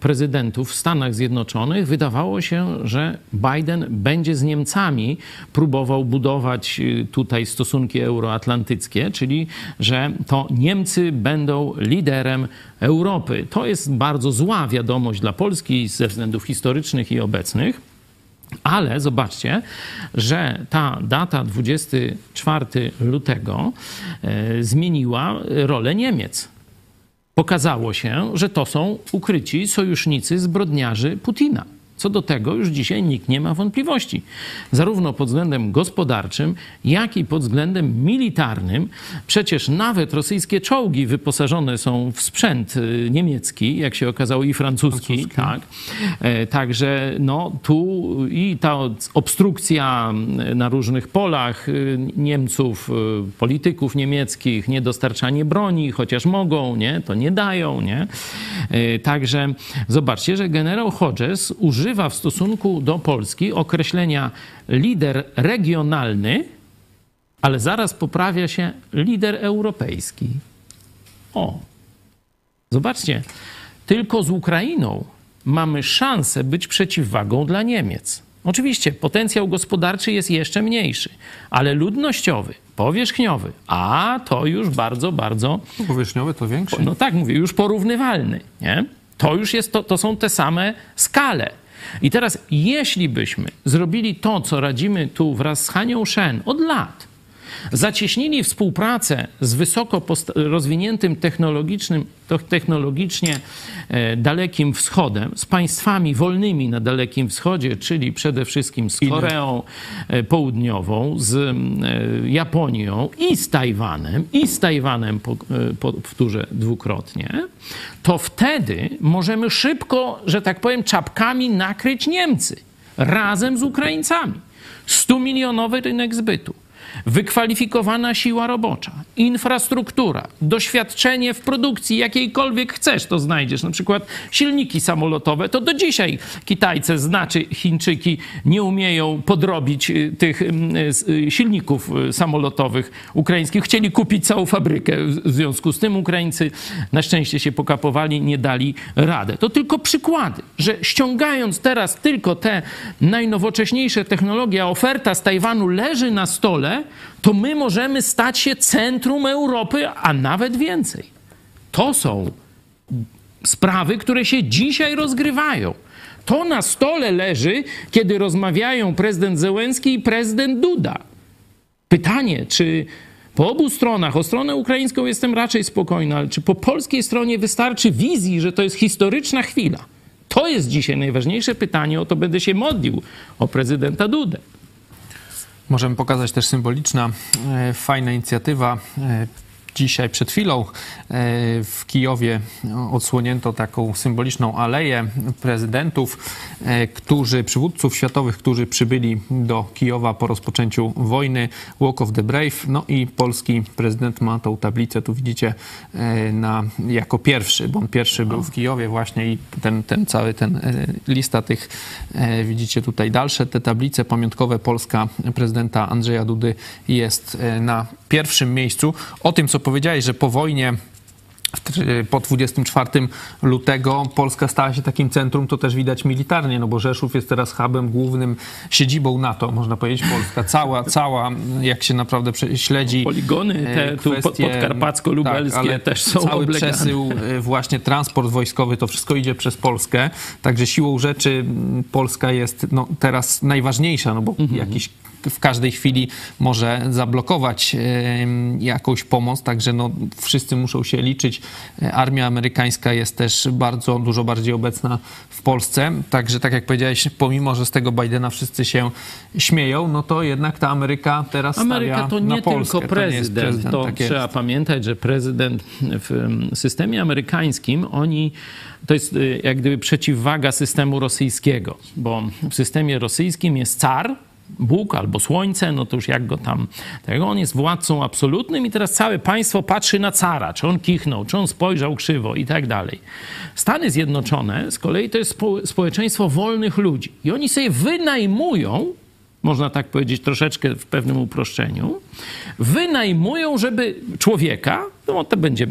prezydentów w Stanach Zjednoczonych wydawało się, że Biden będzie z Niemcami próbował budować tutaj stosunki euroatlantyckie, czyli że to Niemcy będą liderem Europy. To jest bardzo zła wiadomość dla Polski ze względów historycznych i obecnych. Ale zobaczcie, że ta data 24 lutego e, zmieniła rolę Niemiec. Pokazało się, że to są ukryci sojusznicy zbrodniarzy Putina. Co do tego już dzisiaj nikt nie ma wątpliwości. Zarówno pod względem gospodarczym, jak i pod względem militarnym. Przecież nawet rosyjskie czołgi wyposażone są w sprzęt y, niemiecki, jak się okazało, i francuski. francuski. Tak. E, także no, tu i ta obstrukcja na różnych polach y, Niemców, y, polityków niemieckich, niedostarczanie broni, chociaż mogą, nie, to nie dają. Nie? E, także zobaczcie, że generał Hodges używa używa w stosunku do Polski określenia lider regionalny, ale zaraz poprawia się lider europejski. O, zobaczcie, tylko z Ukrainą mamy szansę być przeciwwagą dla Niemiec. Oczywiście potencjał gospodarczy jest jeszcze mniejszy, ale ludnościowy, powierzchniowy, a to już bardzo, bardzo. Powierzchniowy to większy? No tak mówię, już porównywalny. Nie? To już jest, to, to są te same skale. I teraz, jeśli byśmy zrobili to, co radzimy tu wraz z Hanią Shen od lat, zacieśnili współpracę z wysoko rozwiniętym technologicznym, technologicznie e, Dalekim Wschodem, z państwami wolnymi na Dalekim Wschodzie, czyli przede wszystkim z Koreą e, Południową, z e, Japonią i z Tajwanem, i z Tajwanem powtórzę dwukrotnie, to wtedy możemy szybko, że tak powiem, czapkami nakryć Niemcy razem z Ukraińcami. 100-milionowy rynek zbytu wykwalifikowana siła robocza, infrastruktura, doświadczenie w produkcji jakiejkolwiek chcesz, to znajdziesz. Na przykład silniki samolotowe, to do dzisiaj Kitajce, znaczy Chińczyki, nie umieją podrobić y, tych mm, y, silników y, samolotowych ukraińskich. Chcieli kupić całą fabrykę. W związku z tym Ukraińcy na szczęście się pokapowali, nie dali radę. To tylko przykłady, że ściągając teraz tylko te najnowocześniejsze technologie, a oferta z Tajwanu leży na stole, to my możemy stać się centrum Europy, a nawet więcej. To są sprawy, które się dzisiaj rozgrywają. To na stole leży, kiedy rozmawiają prezydent Zełenski i prezydent Duda. Pytanie, czy Po obu stronach, o stronę ukraińską jestem raczej spokojny, ale czy po polskiej stronie wystarczy wizji, że to jest historyczna chwila? To jest dzisiaj najważniejsze pytanie, o to będę się modlił, o prezydenta Dudę. Możemy pokazać też symboliczna, e, fajna inicjatywa. Dzisiaj przed chwilą e, w Kijowie odsłonięto taką symboliczną aleję prezydentów, e, którzy, przywódców światowych, którzy przybyli do Kijowa po rozpoczęciu wojny. Walk of the Brave. No i polski prezydent ma tą tablicę, tu widzicie, e, na, jako pierwszy, bo on pierwszy był w Kijowie właśnie i ten, ten cały ten lista tych, widzicie tutaj dalsze te tablice pamiątkowe Polska prezydenta Andrzeja Dudy jest na pierwszym miejscu. O tym, co powiedziałeś, że po wojnie po 24 lutego Polska stała się takim centrum, to też widać militarnie, no bo Rzeszów jest teraz hubem głównym, siedzibą NATO, można powiedzieć, Polska. Cała, cała, jak się naprawdę śledzi Poligony te tu kwestie, podkarpacko-lubelskie tak, też są cały oblegane. przesył, e, właśnie transport wojskowy, to wszystko idzie przez Polskę, także siłą rzeczy Polska jest no, teraz najważniejsza, no bo mhm. jakiś w każdej chwili może zablokować jakąś pomoc, także no, wszyscy muszą się liczyć. Armia amerykańska jest też bardzo, dużo bardziej obecna w Polsce, także tak jak powiedziałeś, pomimo, że z tego Bidena wszyscy się śmieją, no to jednak ta Ameryka teraz Ameryka to nie Polskę. tylko prezydent, to, prezydent, to tak trzeba jest. pamiętać, że prezydent w systemie amerykańskim, oni to jest y, jak gdyby przeciwwaga systemu rosyjskiego, bo w systemie rosyjskim jest car, Bóg albo Słońce, no to już jak go tam... Tego on jest władcą absolutnym i teraz całe państwo patrzy na cara, czy on kichnął, czy on spojrzał krzywo i tak dalej. Stany Zjednoczone z kolei to jest społeczeństwo wolnych ludzi i oni sobie wynajmują można tak powiedzieć troszeczkę w pewnym uproszczeniu, wynajmują, żeby człowieka, no to będzie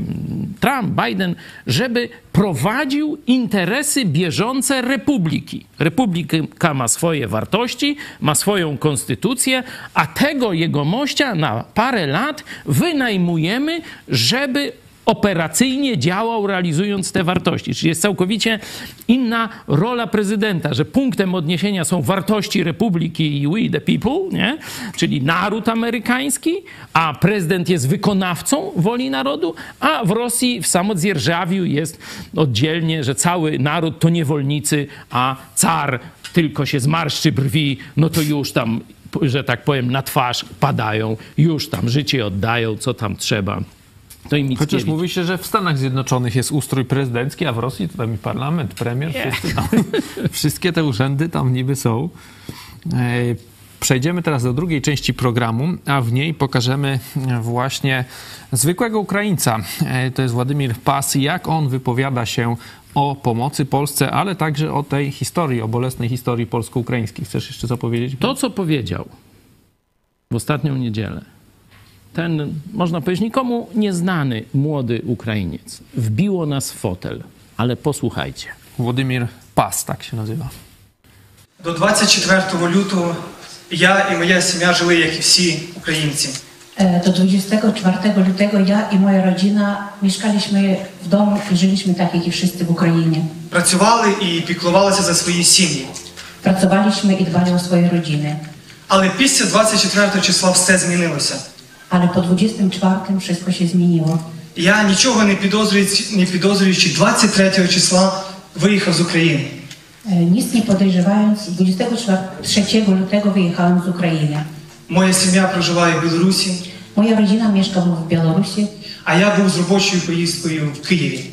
Trump, Biden, żeby prowadził interesy bieżące republiki. Republika ma swoje wartości, ma swoją konstytucję, a tego jego mościa na parę lat wynajmujemy, żeby operacyjnie działał, realizując te wartości. Czyli jest całkowicie inna rola prezydenta, że punktem odniesienia są wartości republiki i we the people, nie? czyli naród amerykański, a prezydent jest wykonawcą woli narodu, a w Rosji w samodzierżawiu jest oddzielnie, że cały naród to niewolnicy, a car tylko się zmarszczy brwi, no to już tam, że tak powiem, na twarz padają, już tam życie oddają, co tam trzeba. To im Chociaż mówi się, że w Stanach Zjednoczonych jest ustrój prezydencki, a w Rosji to tam i parlament, premier, wszyscy tam, wszystkie te urzędy tam niby są. E, przejdziemy teraz do drugiej części programu, a w niej pokażemy właśnie zwykłego Ukraińca. E, to jest Władimir Pas, jak on wypowiada się o pomocy Polsce, ale także o tej historii, o bolesnej historii polsko-ukraińskiej. Chcesz jeszcze co powiedzieć? To, co powiedział w ostatnią niedzielę ten, można powiedzieć, nikomu nieznany młody Ukrainiec wbiło nas w fotel, ale posłuchajcie. Władimir Pas, tak się nazywa. До 24 лютого я і моя сім'я жили, як і всі українці. До 24 лютого я і моя родина мешкалися вдома і жили так, як і всі в Україні. Працювали і піклувалися за свої сім'ї. Працювалися і дбали про свої родини. Але після 24 числа все змінилося. Ale po 24 wszystko się zmieniło. Я нічого не підозрюючи, не підозрюючи 23 числа виїхав з України. Nic nie podejrzewając, 23 lutego wyjechałem z Ukrainy. Моя сім'я проживає в Білорусі, Moja rodzina mieszka w Białorusi, а я був з робочою поїздкою в Києві.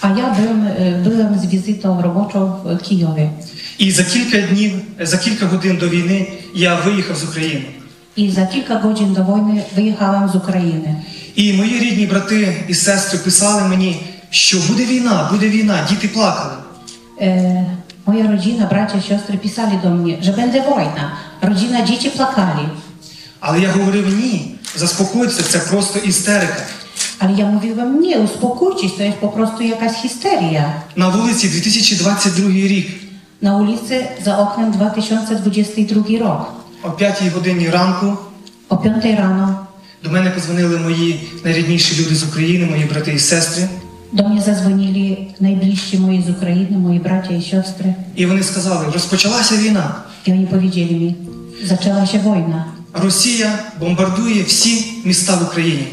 a ja byłem, byłem z wizytą roboczą w Kijowie. І за кілька днів, за кілька годин до війни я виїхав з України. І за кілька годин до війни виїхала з України. І мої рідні брати і сестри писали мені, що буде війна, буде війна, діти плакали. Е, моя родина, браття, сестри писали до мене, що буде війна, родина, діти плакали. Але я говорив ні, заспокойтеся, це просто істерика. Але я мовив вам, ні, успокойтесь, це просто якась істерія. На вулиці 2022 рік. На вулиці за окном 2022 рік. О п'ятій годині ранку о 5 рано до мене позвонили мої найрідніші люди з України, мої брати і сестри. До мене зазвонили найближчі мої з України, мої браття і сестри. І вони сказали, розпочалася війна. І вони повідомили мені, почалася війна. Росія бомбардує всі міста в Україні.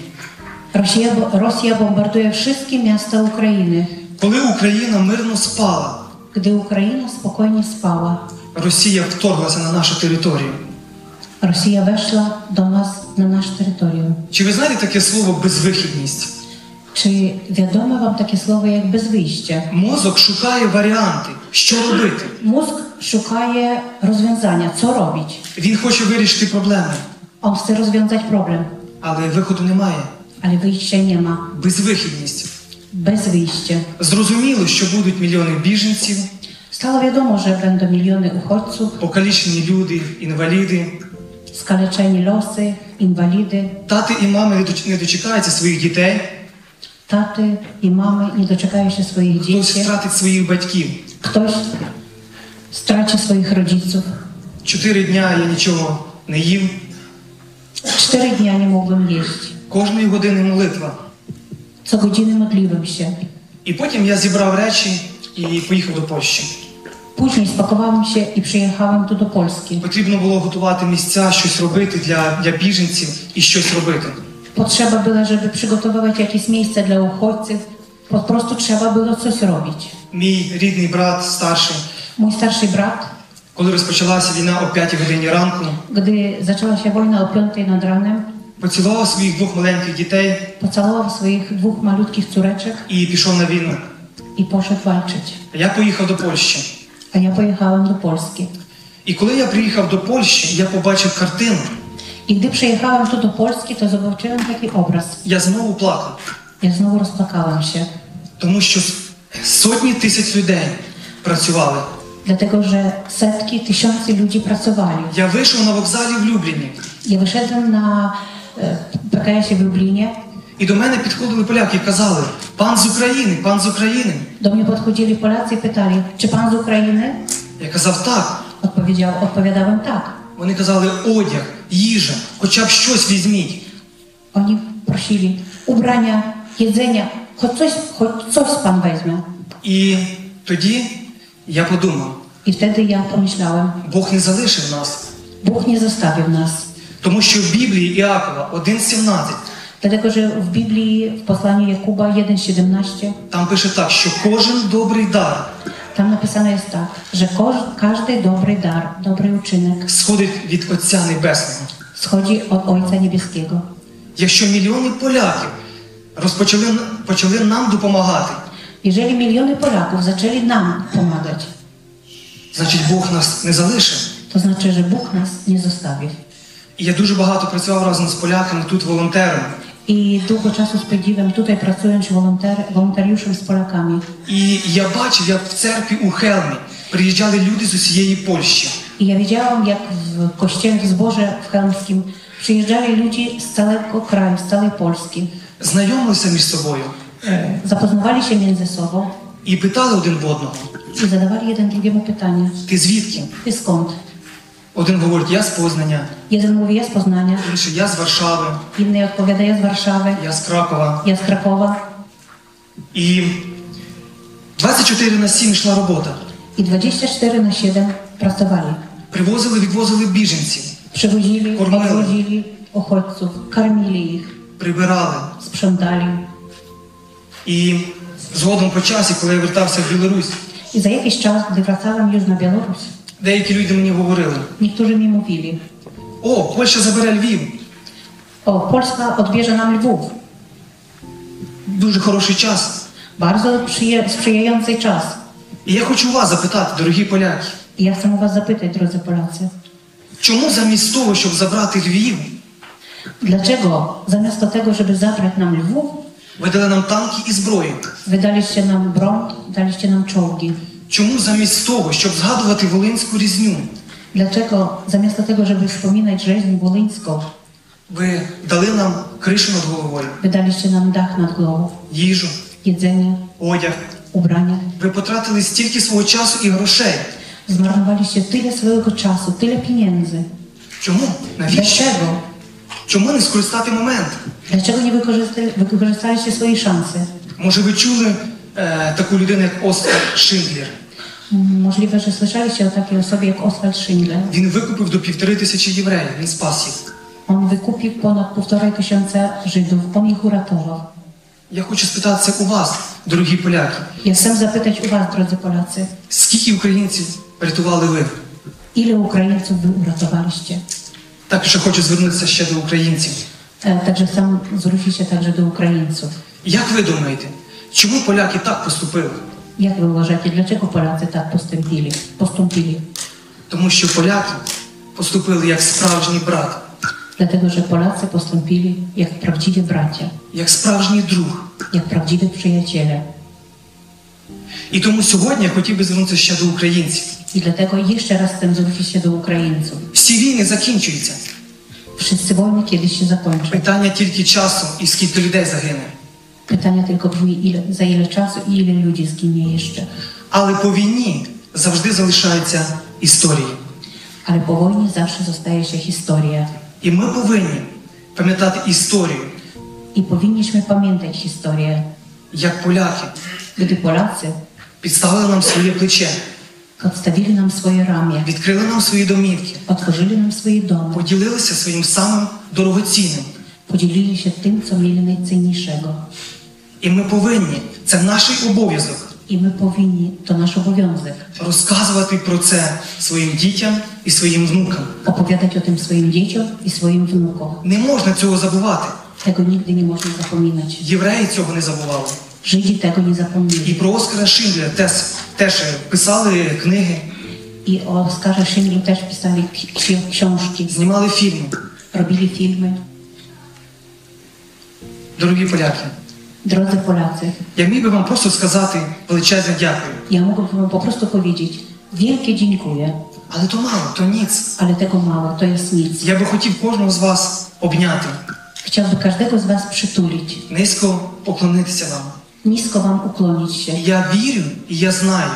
Росія, Росія бомбардує всі міста України. Коли Україна мирно спала, коли Україна спокійно спала, Росія вторглася на нашу територію. Росія вийшла до нас на наш територію. Чи ви знаєте таке слово безвихідність? Чи відоме вам таке слово як безвище? Мозок шукає варіанти, що робити. Мозк шукає розв'язання. Що робить? Він хоче вирішити проблеми. Он хоче розв'язати проблем. Але виходу немає. Але вище нема. Безвихідність. Безвище. Зрозуміло, що будуть мільйони біженців. Стало відомо, що будуть мільйони уходців. Покалічені люди, інваліди. Скалечені лоси, інваліди. Тати і мами не дочекаються своїх дітей. Тати і мами не дочекаються своїх дітей. Хтось втратить своїх батьків. Хтось втратить своїх родичів. Чотири дня я нічого не їв. Чотири дня не могли їсти. Кожної години молитва. Це години модлівимося. І потім я зібрав речі і поїхав до Польщі. Później spakowałem się i przyjechałem tu do Polski. Потрібно було готувати місця, щось робити для, для біженців і щось робити. Potrzeba była, żeby przygotowywać jakieś miejsce dla uchodźców. Po prostu trzeba było coś robić. Мій рідний брат, старший, Mój starszy brat, коли розпочалася війна о 5 годині ранку, gdy zaczęła się wojna o 5 nad ranem, поцілував своїх двох маленьких дітей pocałował swoich dwóch malutkich córeczek і pішов на війну. i poszedł walczyć. Я поїхав до Польщі. А ja pojechałam do Polski. І коли я приїхав до Польщі, я побачив картину. І коли приїхала тут до Польщі, то побачила такий образ. Я знову плакав. Я знову розплакалася. Тому що сотні тисяч людей працювали. Dlatego, że setki, tysiące ludzi pracowali. Ja wyszedłem na wokzali w Lublinie. Ja wyszedłem na PKS-ie w Lublinie. І до мене підходили поляки і казали, пан з України, пан з України. До мене підходили поляці і питали, чи пан з України? Я казав так. Відповідав, відповідав їм так. Вони казали одяг, їжа, хоча б щось візьміть. Вони просили убрання, їдзення, хоч щось, хоч щось пан візьме. І тоді я подумав. І тоді я помішляла. Бог не залишив нас. Бог не заставив нас. Тому що в Біблії Іакова 1.17 Dlatego, że w Biblii, w Посланні Jakuba 1,17 Там пише так, що кожен добрий дар. Там написано є так, що кож, кожен добрий дар, добрий учинок сходить від Отця Небесного. Сходить від Отця Небесного. Якщо мільйони поляків розпочали почали нам допомагати. Якщо мільйони поляків почали нам допомагати. Значить, Бог нас не залишив. То значить, що Бог нас не заставив. І я дуже багато працював разом з поляками тут волонтерами. І довго часу сподіваємо, тут працюємо волонтер, волонтерівши з поляками. І я бачив, як в церкві у Хелмі приїжджали люди з усієї Польщі. І я бачив, як в костєлі збоже в Хелмським приїжджали люди з цілого краю, з цілої Польщі. Знайомилися між собою. Е, запознавалися між собою. І питали один в одного. І задавали один другому питання. Ти звідки? Ти сконт? Один говорить, я з Познання, Jeden mówi, ja z Poznania, інший я з Варшави, inny odpowiada, ja z Warszawy, я з Кракова. ja z Krakowa. І 24 на 7 йшла робота. I 24 na 7 pracowali. Привозили, відвозили біженців, Przywozili, Kormyli. odwozili uchodźców, karmili ich, прибирали. sprzątali. І згодом по часі, коли я вертався в Білорусь, I za jakiś czas, gdy wracałem już na Białoruś, деякі люди мені говорили: niektórzy mi mówili, О, Польща забере Львів. o, Polska odbierze nam Lwów. Дуже хороший час. Bardzo przyje- sprzyjający czas. І я хочу вас запитати, дорогі поляки, I ja chcę u was zapytać, drodzy Polacy, чому замість того, щоб забрати Львів, dlaczego zamiast tego, żeby zabrać nam Lwów, ви дали нам танки і зброю? wydaliście nam broń, daliście nam czołgi? Чому замість того, щоб згадувати Волинську різню, Dlaczego zamiast tego, żeby wspominać rzeźnię wolyńską, ви дали нам кришу над головою, wydaliście nam dach nad głową, їжу, jedzenie, одяг? ubrania? Ви потратили стільки свого часу і грошей. Zmarnowaliście tyle swojego czasu, tyle pieniędzy. Чому? Навіщо? Dlaczego? Чому не скористати момент? Dlaczego nie wykorzysta- wykorzystaliście swojej szansy? Може, ви чули е, таку людину, як Оскар Шиндлер? Mm, Możliwe, że słyszeliście o takiej osobie jak Oswald Schindler. Він викупив до півтори тисячі євреїв, він спас їх. On wykupił ponad półtora tysiąca Żydów, on ich uratował. Я хочу спитатися у вас, дорогі поляки, Ja chcę zapytać u was, drodzy Polacy, скільки українців врятували ви? ile Ukraińców wy uratowaliście? Також я хочу звернутися ще до українців. E, Także chcę zwrócić się także do Ukraińców. Як ви думаєте, чому поляки так поступили? Jak wy uważacie, dlaczego Polacy tak postąpili? postąpili? Тому що поляки поступили як справжній брат, Dlatego, że Polacy postąpili jak prawdziwi bracia, як справжній друг. jak prawdziwi przyjaciele. І тому сьогодні я хотів би звернутися ще до українців. I dlatego jeszcze raz chcę zwrócić się do Ukraińców. Всі війни закінчуються. Wszyscy wojny kiedyś się zakończą. Питання тільки часу і скільки людей загине. Pytanie tylko brzmi, ile, za ile czasu i ile ludzi zginie jeszcze. Але по війні завжди залишаються історії. Ale po wojnie zawsze zostaje się historia. І ми повинні пам'ятати історію, I powinniśmy pamiętać historię, як поляки gdy Polacy підставили нам своє плече, odstawili nam swoje ramię, відкрили нам свої домівки, otworzyli nam swoje domy, поділилися своїм самим дорогоцінним. podzielili się tym, co mieli najcenniejszego. І ми повинні, це наш обов'язок. І ми повинні, то наш обов'язок, розказувати про це своїм дітям і своїм внукам. Оповідати тим своїм дітям і своїм внукам. Не можна цього забувати. Tego nigdy nie można zapominać. Євреї цього не забували. Жиді tego не запомнили. І про Оскара Шиндлера теж, теж писали книги. І Оскара Шиндлера теж писали książki. Знімали фільми. Робили фільми. Дорогі поляки, Drodzy Polacy, я міг би вам просто сказати величезне дякую. ja mogłabym wam po prostu powiedzieć wielkie dziękuję, Але то мало, то ніц. ale tego mało, to jest nic. Я би хотів кожного з вас обняти, Chciałbym każdego z was przytulić, низько поклонитися вам. nisko wam ukłonić się. Я вірю і я знаю,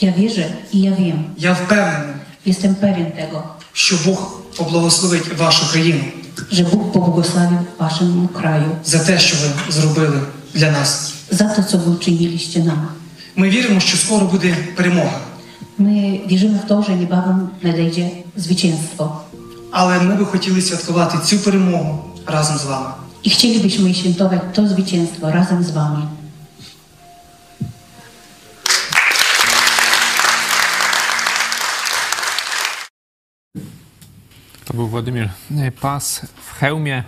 Ja wierzę i ja wiem, я впевнений, jestem pewien tego, що Бог поблагословить вашу країну że Bóg pobłogosławił waszemu kraju за те, що ви зробили для нас. za to, co wy uczyniliście nam. Ми віримо, що скоро буде перемога, My wierzymy w to, że niebawem nadejdzie zwycięstwo. але ми би хотіли святкувати цю перемогу разом з вами. I chcielibyśmy świętować to zwycięstwo razem z wami. To był Władimir Pas w hełmie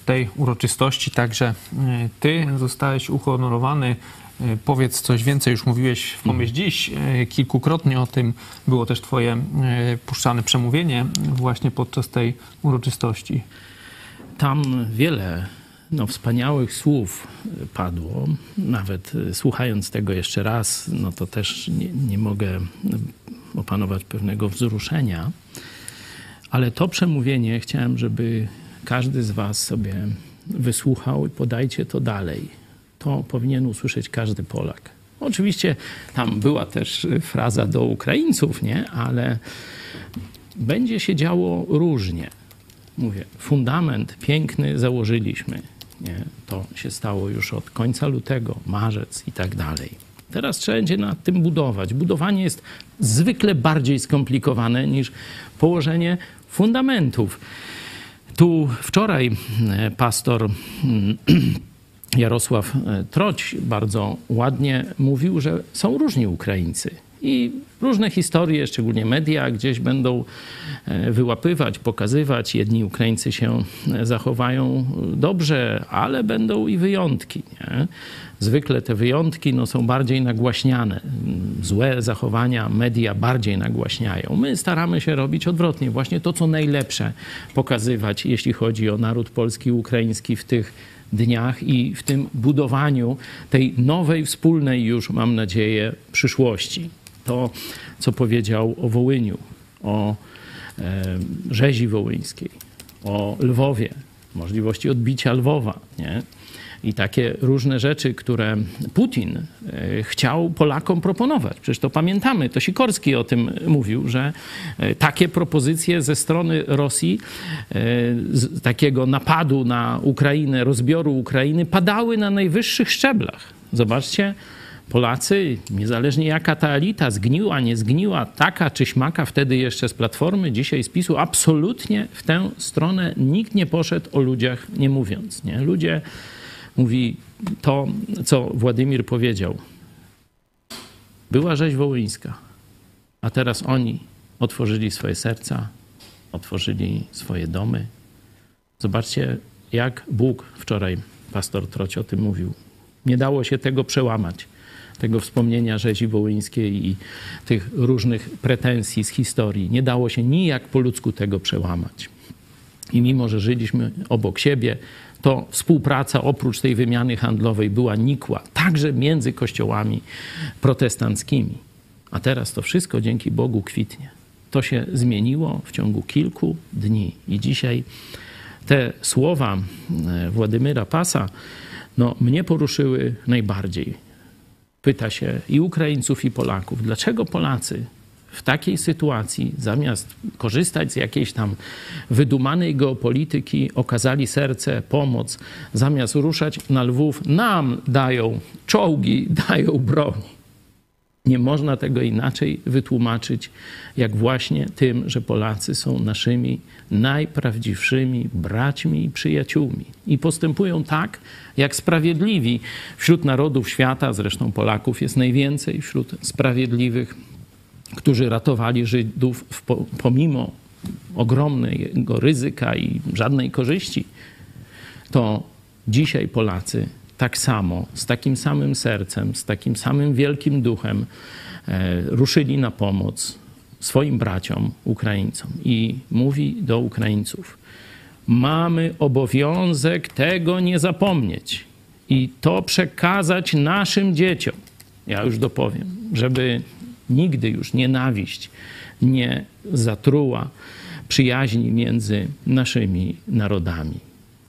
w tej uroczystości. Także e, ty zostałeś uhonorowany. E, Powiedz coś więcej, już mówiłeś w Pomyśl Dziś e, kilkukrotnie o tym. Było też twoje puszczane przemówienie właśnie podczas tej uroczystości. Tam wiele no, wspaniałych słów padło. Nawet słuchając tego jeszcze raz, no to też nie, nie mogę opanować pewnego wzruszenia. Ale to przemówienie chciałem, żeby każdy z Was sobie wysłuchał i podajcie to dalej. To powinien usłyszeć każdy Polak. Oczywiście tam była też fraza do Ukraińców, nie? Ale będzie się działo różnie mówię, fundament piękny założyliśmy. Nie? To się stało już od końca lutego, marzec i tak dalej. Teraz trzeba będzie nad tym budować. Budowanie jest zwykle bardziej skomplikowane niż położenie fundamentów. Tu wczoraj e, pastor mm, Jarosław e, Troć bardzo ładnie mówił, że są różni Ukraińcy. I różne historie, szczególnie media, gdzieś będą e, wyłapywać, pokazywać. Jedni Ukraińcy się e, zachowają dobrze, ale będą i wyjątki. Nie? Zwykle te wyjątki no, są bardziej nagłaśniane. Złe zachowania media bardziej nagłaśniają. My staramy się robić odwrotnie, właśnie to, co najlepsze pokazywać, jeśli chodzi o naród polski ukraiński w tych dniach i w tym budowaniu tej nowej, wspólnej już, mam nadzieję, przyszłości. To, co powiedział o Wołyniu, o e, rzezi wołyńskiej, o Lwowie, możliwości odbicia Lwowa, nie? I takie różne rzeczy, które Putin e, chciał Polakom proponować. Przecież to pamiętamy, to Sikorski o tym mówił, że e, takie propozycje ze strony Rosji, takiego napadu na Ukrainę, rozbioru Ukrainy, padały na najwyższych szczeblach. Zobaczcie, Polacy, niezależnie jaka ta elita zgniła, nie zgniła, taka czy śmaka, wtedy jeszcze z Platformy, dzisiaj z PiSu, absolutnie w tę stronę nikt nie poszedł o ludziach nie mówiąc. Nie? Ludzie, mówi to, co Władimir powiedział. Była rzeź wołyńska, a teraz oni otworzyli swoje serca, otworzyli swoje domy. Zobaczcie, jak Bóg, wczoraj pastor Troć o tym mówił, nie dało się tego przełamać tego wspomnienia rzezi wołyńskiej i tych różnych pretensji z historii. Nie dało się nijak po ludzku tego przełamać. I mimo, że żyliśmy obok siebie, to współpraca oprócz tej wymiany handlowej była nikła, także między kościołami protestanckimi. A teraz to wszystko dzięki Bogu kwitnie. To się zmieniło w ciągu kilku dni. I dzisiaj te słowa e, Władymyra Pasa no, mnie poruszyły najbardziej. Pyta się i Ukraińców, i Polaków, dlaczego Polacy w takiej sytuacji, zamiast korzystać z jakiejś tam wydumanej geopolityki, okazali serce, pomoc, zamiast ruszać na Lwów, nam dają czołgi, dają broń. Nie można tego inaczej wytłumaczyć, jak właśnie tym, że Polacy są naszymi najprawdziwszymi braćmi i przyjaciółmi. I postępują tak, jak sprawiedliwi wśród narodów świata, zresztą Polaków jest najwięcej wśród sprawiedliwych, którzy ratowali Żydów pomimo ogromnego ryzyka i żadnej korzyści. To dzisiaj Polacy tak samo, z takim samym sercem, z takim samym wielkim duchem e, ruszyli na pomoc swoim braciom, Ukraińcom. I mówi do Ukraińców: Mamy obowiązek tego nie zapomnieć i to przekazać naszym dzieciom. Ja już dopowiem, żeby nigdy już nienawiść nie zatruła przyjaźni między naszymi narodami.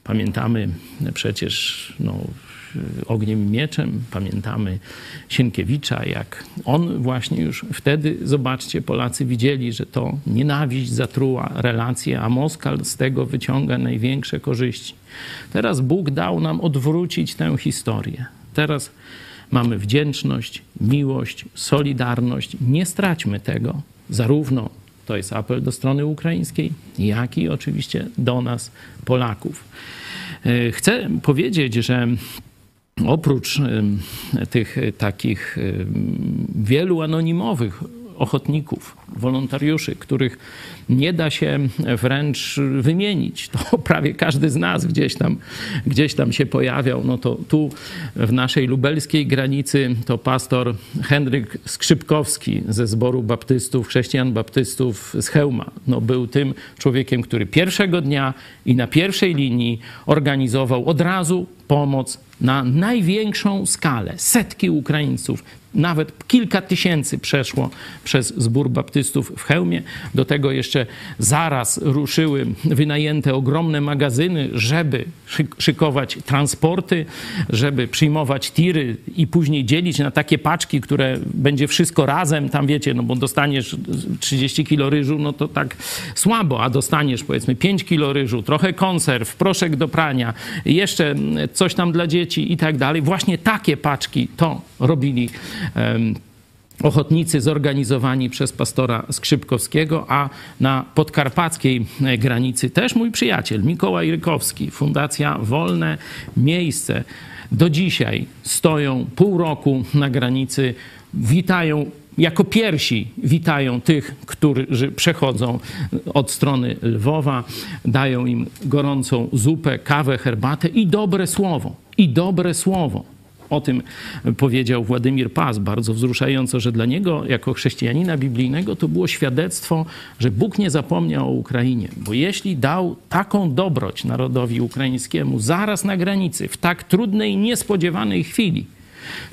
Pamiętamy przecież no, ogniem i mieczem. Pamiętamy Sienkiewicza, jak on właśnie już wtedy, zobaczcie, Polacy widzieli, że to nienawiść zatruła relacje, a Moskal z tego wyciąga największe korzyści. Teraz Bóg dał nam odwrócić tę historię. Teraz mamy wdzięczność, miłość, solidarność. Nie straćmy tego, zarówno to jest apel do strony ukraińskiej, jak i oczywiście do nas, Polaków. E, chcę powiedzieć, że oprócz tych takich wielu anonimowych ochotników, wolontariuszy, których nie da się wręcz wymienić. To prawie każdy z nas gdzieś tam, gdzieś tam się pojawiał. No to tu w naszej lubelskiej granicy to pastor Henryk Skrzypkowski ze zboru baptystów, chrześcijan baptystów z Chełma. No był tym człowiekiem, który pierwszego dnia i na pierwszej linii organizował od razu pomoc na największą skalę. Setki Ukraińców nawet kilka tysięcy przeszło przez zbór baptystów w Chełmie. Do tego jeszcze zaraz ruszyły wynajęte ogromne magazyny, żeby szykować transporty, żeby przyjmować tiry i później dzielić na takie paczki, które będzie wszystko razem. Tam wiecie, no bo dostaniesz 30 kilo ryżu, no to tak słabo, a dostaniesz powiedzmy 5 kilo ryżu, trochę konserw, proszek do prania, jeszcze coś tam dla dzieci i tak dalej. Właśnie takie paczki to robili ochotnicy zorganizowani przez pastora Skrzypkowskiego, a na podkarpackiej granicy też mój przyjaciel Mikołaj Rykowski, Fundacja Wolne Miejsce. Do dzisiaj stoją pół roku na granicy, witają jako pierwsi witają tych, którzy przechodzą od strony Lwowa, dają im gorącą zupę, kawę, herbatę i dobre słowo. I dobre słowo. O tym powiedział Władimir Paz bardzo wzruszająco, że dla niego, jako chrześcijanina biblijnego, to było świadectwo, że Bóg nie zapomniał o Ukrainie. Bo jeśli dał taką dobroć narodowi ukraińskiemu zaraz na granicy, w tak trudnej, niespodziewanej chwili,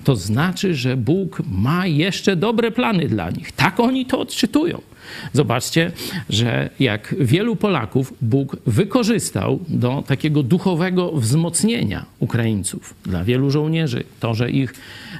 to znaczy, że Bóg ma jeszcze dobre plany dla nich. Tak oni to odczytują. Zobaczcie, że jak wielu Polaków Bóg wykorzystał do takiego duchowego wzmocnienia Ukraińców. Dla wielu żołnierzy to, że ich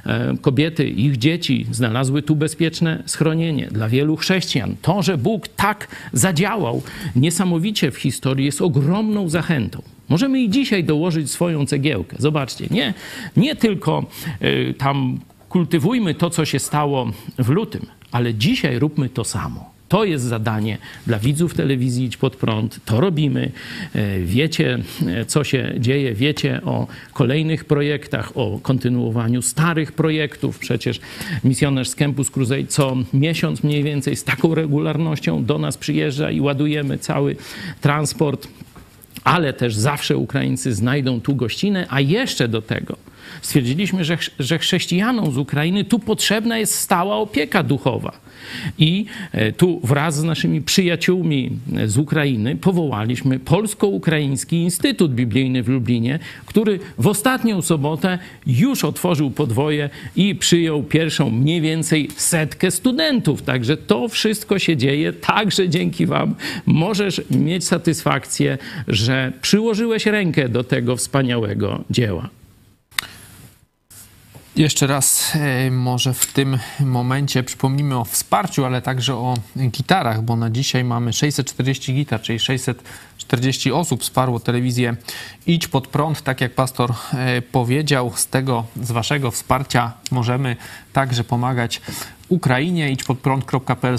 e, kobiety, ich dzieci znalazły tu bezpieczne schronienie. Dla wielu chrześcijan to, że Bóg tak zadziałał niesamowicie w historii jest ogromną zachętą. Możemy i dzisiaj dołożyć swoją cegiełkę. Zobaczcie, nie, nie tylko y, tam kultywujmy to, co się stało w lutym, ale dzisiaj róbmy to samo. To jest zadanie dla widzów telewizji Idź Pod Prąd. To robimy. E, wiecie, e, co się dzieje. Wiecie o kolejnych projektach, o kontynuowaniu starych projektów. Przecież misjonarz z Campus Crusade co miesiąc mniej więcej z taką regularnością do nas przyjeżdża i ładujemy cały transport ale też zawsze Ukraińcy znajdą tu gościnę, a jeszcze do tego stwierdziliśmy, że, że chrześcijanom z Ukrainy tu potrzebna jest stała opieka duchowa. I e, tu wraz z naszymi przyjaciółmi z Ukrainy powołaliśmy Polsko-Ukraiński Instytut Biblijny w Lublinie, który w ostatnią sobotę już otworzył podwoje i przyjął pierwszą mniej więcej setkę studentów. Także to wszystko się dzieje, także dzięki Wam możesz mieć satysfakcję, że przyłożyłeś rękę do tego wspaniałego dzieła. Jeszcze raz e, może w tym momencie przypomnimy o wsparciu, ale także o gitarach, bo na dzisiaj mamy 640 gitar, czyli 640 osób wsparło telewizję Idź pod prąd, tak jak pastor e, powiedział. Z tego, z waszego wsparcia możemy także pomagać Ukrainie. Idź pod prąd.pl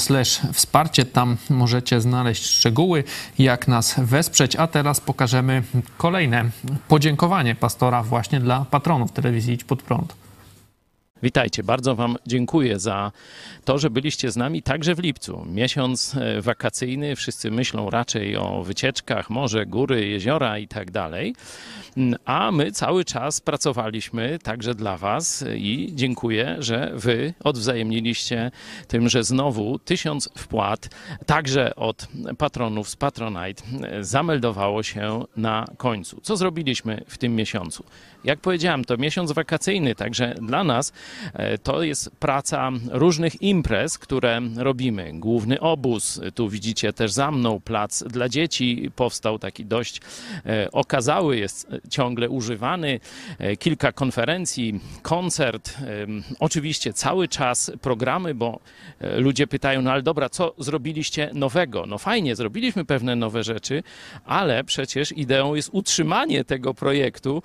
wsparcie. Tam możecie znaleźć szczegóły, jak nas wesprzeć. A teraz pokażemy kolejne podziękowanie pastora właśnie dla patronów telewizji Idź pod prąd. Witajcie, bardzo Wam dziękuję za to, że byliście z nami także w lipcu. Miesiąc e, wakacyjny, wszyscy myślą raczej o wycieczkach, morze, góry, jeziora i tak dalej. Mm, a my cały czas pracowaliśmy także dla Was i dziękuję, że Wy odwzajemniliście tym, że znowu tysiąc wpłat, także od patronów z Patronite, e, zameldowało się na końcu. Co zrobiliśmy w tym miesiącu? Jak powiedziałem, to miesiąc wakacyjny, także dla nas e, to jest praca różnych imprez, które robimy. Główny obóz, tu widzicie też za mną plac dla dzieci powstał taki dość e, okazały, jest ciągle używany. E, kilka konferencji, koncert, oczywiście cały czas programy, bo ludzie pytają, no ale dobra, co zrobiliście nowego? No fajnie, zrobiliśmy pewne nowe rzeczy, ale przecież ideą jest utrzymanie tego projektu,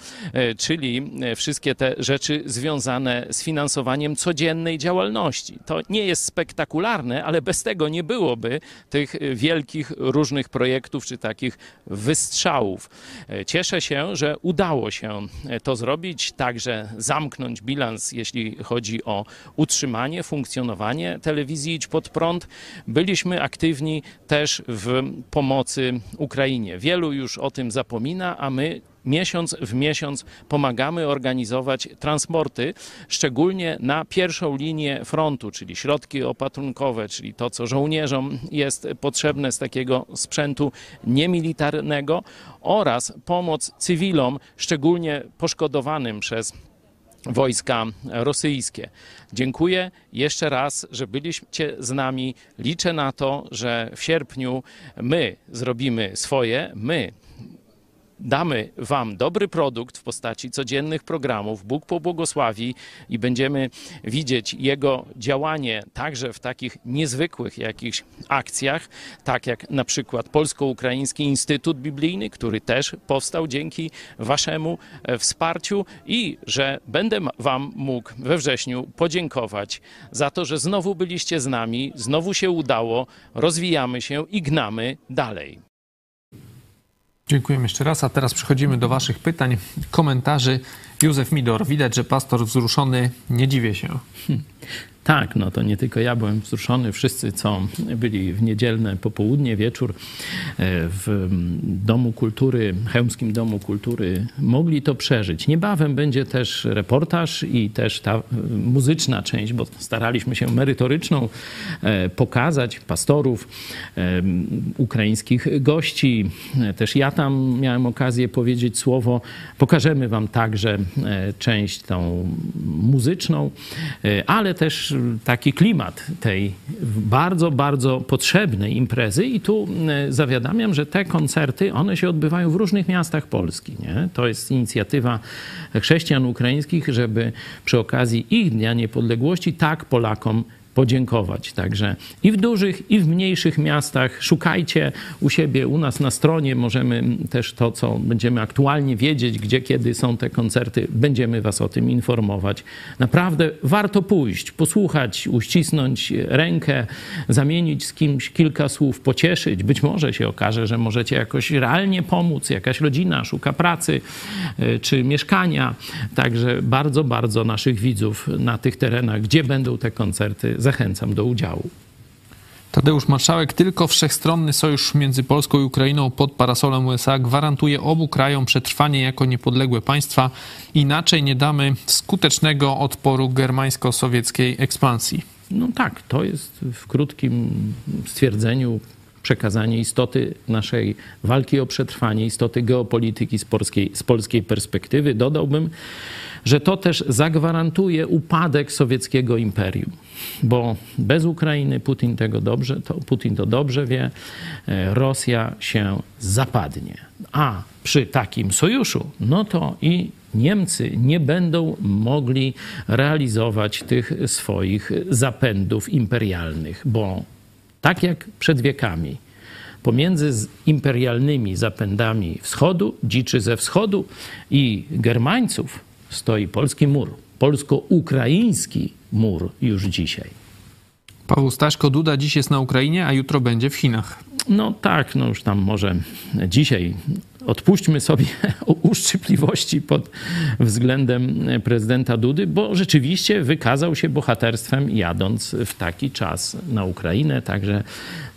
czyli e, wszystkie te rzeczy związane z finansowaniem codziennej działalności. To nie jest spektakularne, ale bez tego nie byłoby tych e, wielkich różnych projektów czy takich wystrzałów. E, cieszę się, że udało się to zrobić, także zamknąć bilans, jeśli chodzi o utrzymanie, funkcjonowanie telewizji Idź Pod Prąd. Byliśmy aktywni też w pomocy Ukrainie. Wielu już o tym zapomina, a my miesiąc w miesiąc pomagamy organizować transporty, szczególnie na pierwszą linię frontu, czyli środki opatrunkowe, czyli to, co żołnierzom jest potrzebne z takiego sprzętu niemilitarnego oraz pomoc cywilom, szczególnie poszkodowanym przez wojska rosyjskie. Dziękuję jeszcze raz, że byliście z nami. Liczę na to, że w sierpniu my zrobimy swoje, my damy Wam dobry produkt w postaci codziennych programów, Bóg pobłogosławi i będziemy widzieć Jego działanie także w takich niezwykłych jakichś akcjach, tak jak na przykład Polsko-Ukraiński Instytut Biblijny, który też powstał dzięki Waszemu e, wsparciu i że będę Wam mógł we wrześniu podziękować za to, że znowu byliście z nami, znowu się udało, rozwijamy się i gnamy dalej. Dziękujemy jeszcze raz, a teraz przechodzimy do Waszych pytań, komentarzy. Józef Midor, widać, że pastor wzruszony, nie dziwię się. Hmm. Tak, no to nie tylko ja byłem wzruszony, wszyscy, co byli w niedzielne popołudnie, wieczór e, w Domu Kultury, Chełmskim Domu Kultury, mogli to przeżyć. Niebawem będzie też reportaż i też ta e, muzyczna część, bo staraliśmy się merytoryczną e, pokazać pastorów, ukraińskich gości. Też ja tam miałem okazję powiedzieć słowo. Pokażemy wam także część tą muzyczną, ale też taki klimat tej bardzo, bardzo potrzebnej imprezy i tu e, zawiadamiam, że te koncerty, one się odbywają w różnych miastach Polski. Nie? To jest inicjatywa chrześcijan ukraińskich, żeby przy okazji ich Dnia Niepodległości tak Polakom podziękować. Także i w dużych, i w mniejszych miastach szukajcie u siebie, u nas na stronie. Możemy też to, co będziemy aktualnie wiedzieć, gdzie, kiedy są te koncerty, będziemy Was o tym informować. Naprawdę warto pójść, posłuchać, uścisnąć rękę, zamienić z kimś kilka słów, pocieszyć. Być może się okaże, że możecie jakoś realnie pomóc. Jakaś rodzina szuka pracy y, czy mieszkania. Także bardzo, bardzo naszych widzów na tych terenach, gdzie będą te koncerty, zachęcam do udziału. Tadeusz Marszałek, tylko wszechstronny sojusz między Polską i Ukrainą pod parasolem USA gwarantuje obu krajom przetrwanie jako niepodległe państwa. Inaczej nie damy skutecznego odporu germańsko-sowieckiej ekspansji. No tak, to jest w krótkim stwierdzeniu przekazanie istoty naszej walki o przetrwanie, istoty geopolityki z polskiej, z polskiej perspektywy. Dodałbym, że to też zagwarantuje upadek sowieckiego imperium, bo bez Ukrainy Putin tego dobrze, to Putin to dobrze wie, e, Rosja się zapadnie. A przy takim sojuszu, no to i Niemcy nie będą mogli realizować tych swoich zapędów imperialnych, bo tak jak przed wiekami, pomiędzy imperialnymi zapędami wschodu, dziczy ze wschodu i Germańców stoi polski mur, polsko-ukraiński mur już dzisiaj. Paweł Staśko, Duda dziś jest na Ukrainie, a jutro będzie w Chinach. No tak, no już tam może dzisiaj odpuśćmy sobie uszczypliwości pod względem prezydenta Dudy, bo rzeczywiście wykazał się bohaterstwem jadąc w taki czas na Ukrainę, także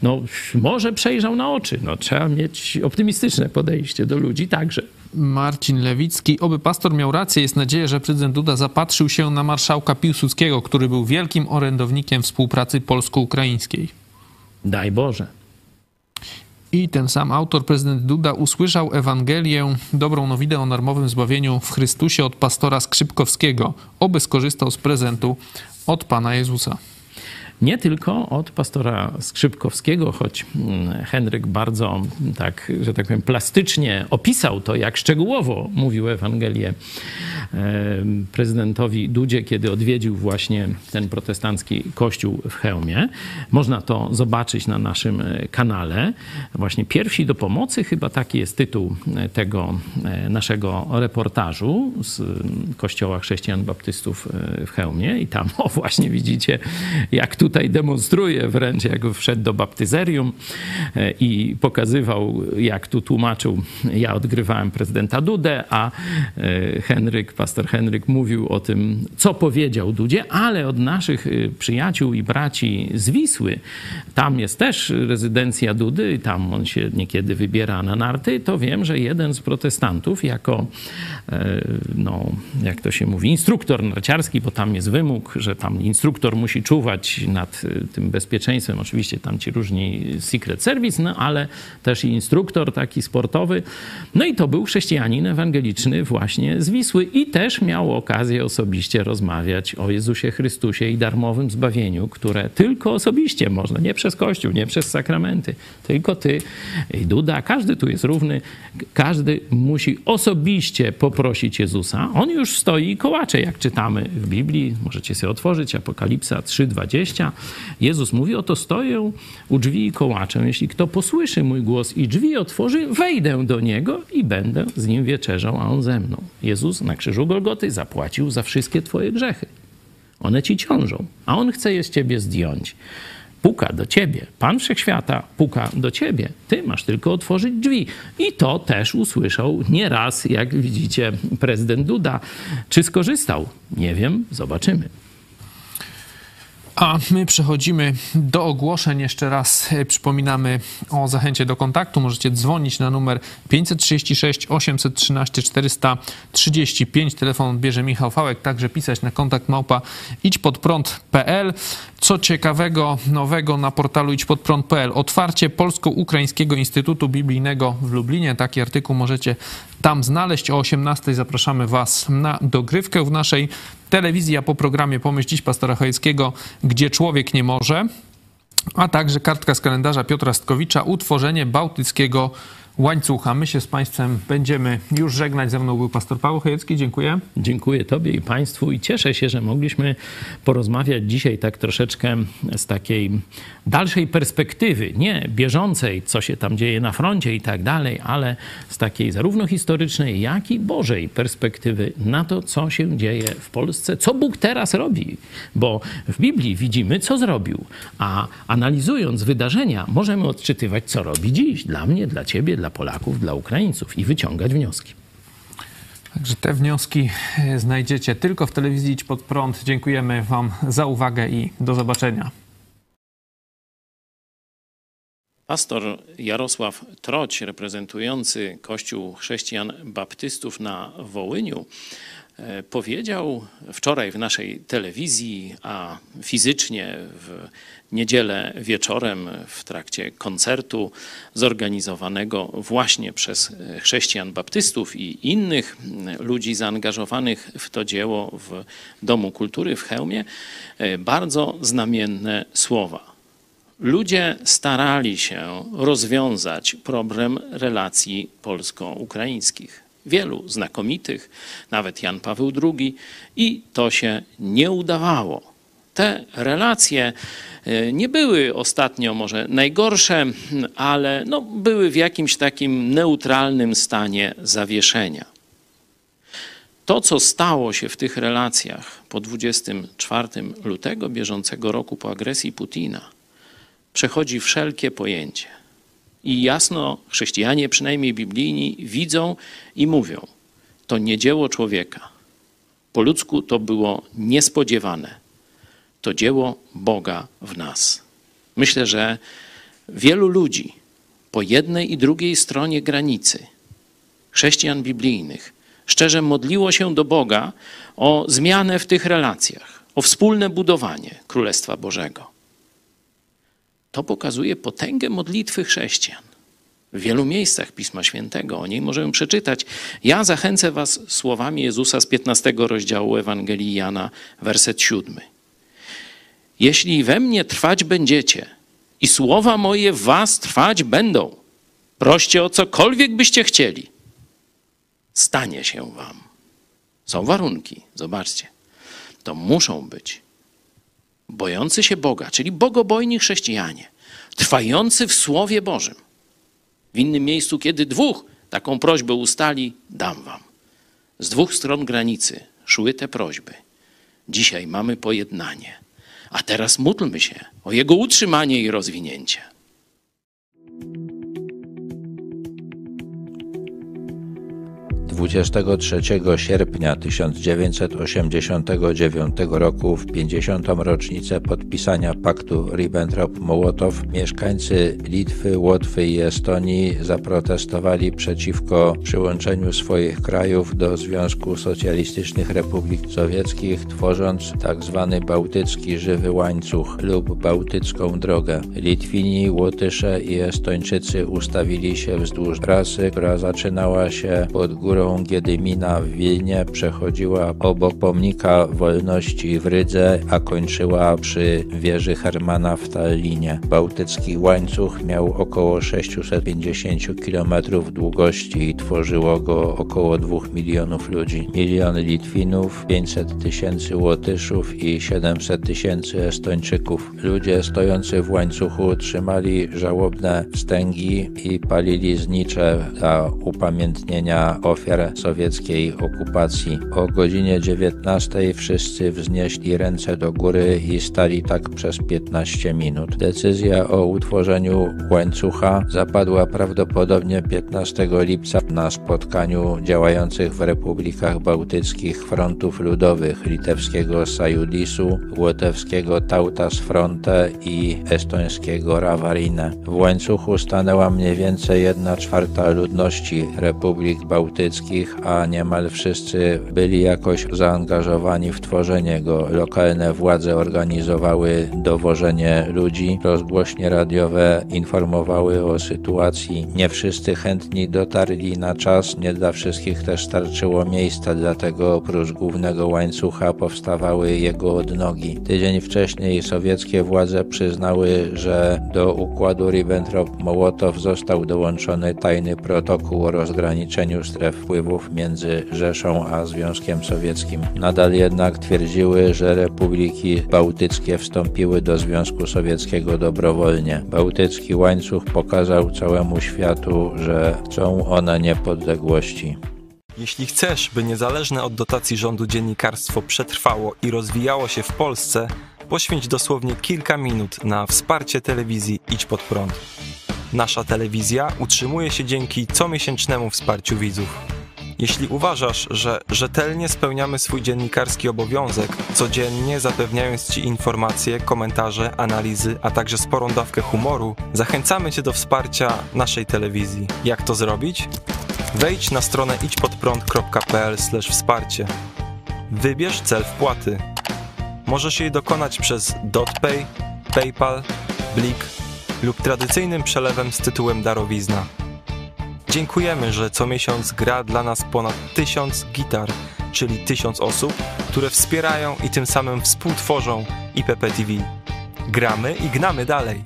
no, może przejrzał na oczy. No, trzeba mieć optymistyczne podejście do ludzi także. Marcin Lewicki. Oby pastor miał rację. Jest nadzieja, że prezydent Duda zapatrzył się na marszałka Piłsudskiego, który był wielkim orędownikiem współpracy polsko-ukraińskiej. Daj Boże. I ten sam autor, prezydent Duda, usłyszał Ewangelię, dobrą nowinę o darmowym zbawieniu w Chrystusie od pastora Skrzypkowskiego. Oby skorzystał z prezentu od Pana Jezusa nie tylko od pastora Skrzypkowskiego, choć mm, Henryk bardzo tak, że tak powiem, plastycznie opisał to, jak szczegółowo mówił Ewangelię prezydentowi Dudzie, kiedy odwiedził właśnie ten protestancki kościół w Chełmie. Można to zobaczyć na naszym e, kanale. Właśnie pierwsi do pomocy, chyba taki jest tytuł e, tego e, naszego reportażu z kościoła chrześcijan baptystów w Chełmie i tam o właśnie widzicie, jak tutaj demonstruje wręcz, jak wszedł do baptyzerium i pokazywał, jak tu tłumaczył, ja odgrywałem prezydenta Dudę, a Henryk pastor Henryk mówił o tym, co powiedział Dudzie, ale od naszych y, przyjaciół i braci z Wisły, tam jest też rezydencja Dudy, tam on się niekiedy wybiera na narty, to wiem, że jeden z protestantów jako, e, no, jak to się mówi, instruktor narciarski, bo tam jest wymóg, że tam instruktor musi czuwać nad y, tym bezpieczeństwem, oczywiście tam ci różni Secret Service, no ale też i instruktor taki sportowy. No i to był chrześcijanin ewangeliczny właśnie z Wisły i też miał okazję osobiście rozmawiać o Jezusie Chrystusie i darmowym zbawieniu, które tylko osobiście można, nie przez Kościół, nie przez sakramenty, tylko ty i Duda, każdy tu jest równy, każdy musi osobiście poprosić Jezusa. On już stoi i kołacze, jak czytamy w Biblii, możecie sobie otworzyć, Apokalipsa 3,20. Jezus mówi, oto stoję u drzwi i kołaczę. Jeśli kto posłyszy mój głos i drzwi otworzy, wejdę do niego i będę z nim wieczerzał, a on ze mną. Jezus na krzyżu Golgoty zapłacił za wszystkie twoje grzechy. One ci ciążą, a on chce je z ciebie zdjąć. Puka do ciebie. Pan Wszechświata puka do ciebie. Ty masz tylko otworzyć drzwi. I to też usłyszał nieraz, jak widzicie, prezydent Duda. Czy skorzystał? Nie wiem, zobaczymy. A my przechodzimy do ogłoszeń. Jeszcze raz e, przypominamy o zachęcie do kontaktu. Możecie dzwonić na numer 536 813 435. Telefon odbierze Michał Fałek. Także pisać na kontakt małpa idźpodprąd.pl. Co ciekawego, nowego na portalu idźpodprąd.pl. Otwarcie Polsko-Ukraińskiego Instytutu Biblijnego w Lublinie. Taki artykuł możecie tam znaleźć. O 18 zapraszamy Was na dogrywkę w naszej telewizji, a po programie Pomyśl Dziś Pastora Chojeckiego, gdzie człowiek nie może, a także kartka z kalendarza Piotra Stkowicza, utworzenie bałtyckiego łańcucha. My się z Państwem będziemy już żegnać. Ze mną był pastor Paweł Chojecki. Dziękuję. Dziękuję Tobie i Państwu i cieszę się, że mogliśmy porozmawiać dzisiaj tak troszeczkę z takiej dalszej perspektywy, nie bieżącej, co się tam dzieje na froncie i tak dalej, ale z takiej zarówno historycznej, jak i Bożej perspektywy na to, co się dzieje w Polsce, co Bóg teraz robi. Bo w Biblii widzimy, co zrobił, a analizując wydarzenia, możemy odczytywać, co robi dziś dla mnie, dla Ciebie, dla Polaków, dla Ukraińców i wyciągać wnioski. Także te wnioski e, znajdziecie tylko w telewizji Idź Pod Prąd. Dziękujemy Wam za uwagę i do zobaczenia. Pastor Jarosław Troć, reprezentujący Kościół Chrześcijan Baptystów na Wołyniu, e, powiedział wczoraj w naszej telewizji, a fizycznie w niedzielę wieczorem w trakcie koncertu zorganizowanego właśnie przez chrześcijan baptystów i innych ludzi zaangażowanych w to dzieło w Domu Kultury w Chełmie, e, bardzo znamienne słowa. Ludzie starali się rozwiązać problem relacji polsko-ukraińskich. Wielu znakomitych, nawet Jan Paweł II, i to się nie udawało. Te relacje e, nie były ostatnio może najgorsze, ale no, były w jakimś takim neutralnym stanie zawieszenia. To, co stało się w tych relacjach po 24 lutego bieżącego roku, po agresji Putina, przechodzi wszelkie pojęcie. I jasno chrześcijanie, przynajmniej biblijni, widzą i mówią: To nie dzieło człowieka. Po ludzku to było niespodziewane. To dzieło Boga w nas. Myślę, że wielu ludzi po jednej i drugiej stronie granicy, chrześcijan biblijnych, szczerze modliło się do Boga o zmianę w tych relacjach, o wspólne budowanie Królestwa Bożego. To pokazuje potęgę modlitwy chrześcijan. W wielu miejscach Pisma Świętego o niej możemy przeczytać. Ja zachęcę Was słowami Jezusa z 15 rozdziału Ewangelii Jana, werset 7. Jeśli we mnie trwać będziecie i słowa moje w Was trwać będą, proście o cokolwiek byście chcieli, stanie się Wam. Są warunki, zobaczcie. To muszą być bojący się Boga, czyli bogobojni chrześcijanie, trwający w Słowie Bożym. W innym miejscu, kiedy dwóch taką prośbę ustali, dam wam. Z dwóch stron granicy szły te prośby. Dzisiaj mamy pojednanie, a teraz módlmy się o jego utrzymanie i rozwinięcie. 23 sierpnia 1989 roku w 50. rocznicę podpisania paktu Ribbentrop-Mołotow mieszkańcy Litwy, Łotwy i Estonii zaprotestowali przeciwko przyłączeniu swoich krajów do Związku Socjalistycznych Republik Sowieckich, tworząc tzw. Tak bałtycki żywy łańcuch lub bałtycką drogę. Litwini, Łotysze i Estończycy ustawili się wzdłuż trasy, która zaczynała się pod górą Giedymina w Wilnie przechodziła obok pomnika wolności w Rydze, a kończyła przy wieży Hermana w Tallinie. Bałtycki łańcuch miał około 650 km długości i tworzyło go około 2 milionów ludzi. Milion Litwinów, 500 tysięcy Łotyszów i 700 tysięcy Estończyków. Ludzie stojący w łańcuchu trzymali żałobne wstęgi i palili znicze dla upamiętnienia ofiar sowieckiej okupacji. O godzinie 19 wszyscy wznieśli ręce do góry i stali tak przez 15 minut. Decyzja o utworzeniu łańcucha zapadła prawdopodobnie 15 lipca na spotkaniu działających w republikach bałtyckich frontów ludowych litewskiego Sajudisu, łotewskiego Tautas Fronte i estońskiego Ravarine. W łańcuchu stanęła mniej więcej 1 czwarta ludności republik bałtyckich a niemal wszyscy byli jakoś zaangażowani w tworzenie go. Lokalne władze organizowały dowożenie ludzi, rozgłośnie radiowe informowały o sytuacji. Nie wszyscy chętni dotarli na czas, nie dla wszystkich też starczyło miejsca, dlatego oprócz głównego łańcucha powstawały jego odnogi. Tydzień wcześniej sowieckie władze przyznały, że do układu Ribbentrop-Mołotow został dołączony tajny protokół o rozgraniczeniu stref wpływów między Rzeszą a Związkiem Sowieckim. Nadal jednak twierdziły, że republiki bałtyckie wstąpiły do Związku Sowieckiego dobrowolnie. Bałtycki łańcuch pokazał całemu światu, że chcą one niepodległości. Jeśli chcesz, by niezależne od dotacji rządu dziennikarstwo przetrwało i rozwijało się w Polsce, poświęć dosłownie kilka minut na wsparcie telewizji Idź Pod Prąd. Nasza telewizja utrzymuje się dzięki comiesięcznemu wsparciu widzów. Jeśli uważasz, że rzetelnie spełniamy swój dziennikarski obowiązek, codziennie zapewniając Ci informacje, komentarze, analizy, a także sporą dawkę humoru, zachęcamy Cię do wsparcia naszej telewizji. Jak to zrobić? Wejdź na stronę idźpodprąd.pl wsparcie. Wybierz cel wpłaty. Możesz jej dokonać przez DotPay, PayPal, Blik lub tradycyjnym przelewem z tytułem darowizna. Dziękujemy, że co miesiąc gra dla nas ponad tysiąc gitar, czyli tysiąc osób, które wspierają i tym samym współtworzą IPP TV. Gramy i gnamy dalej.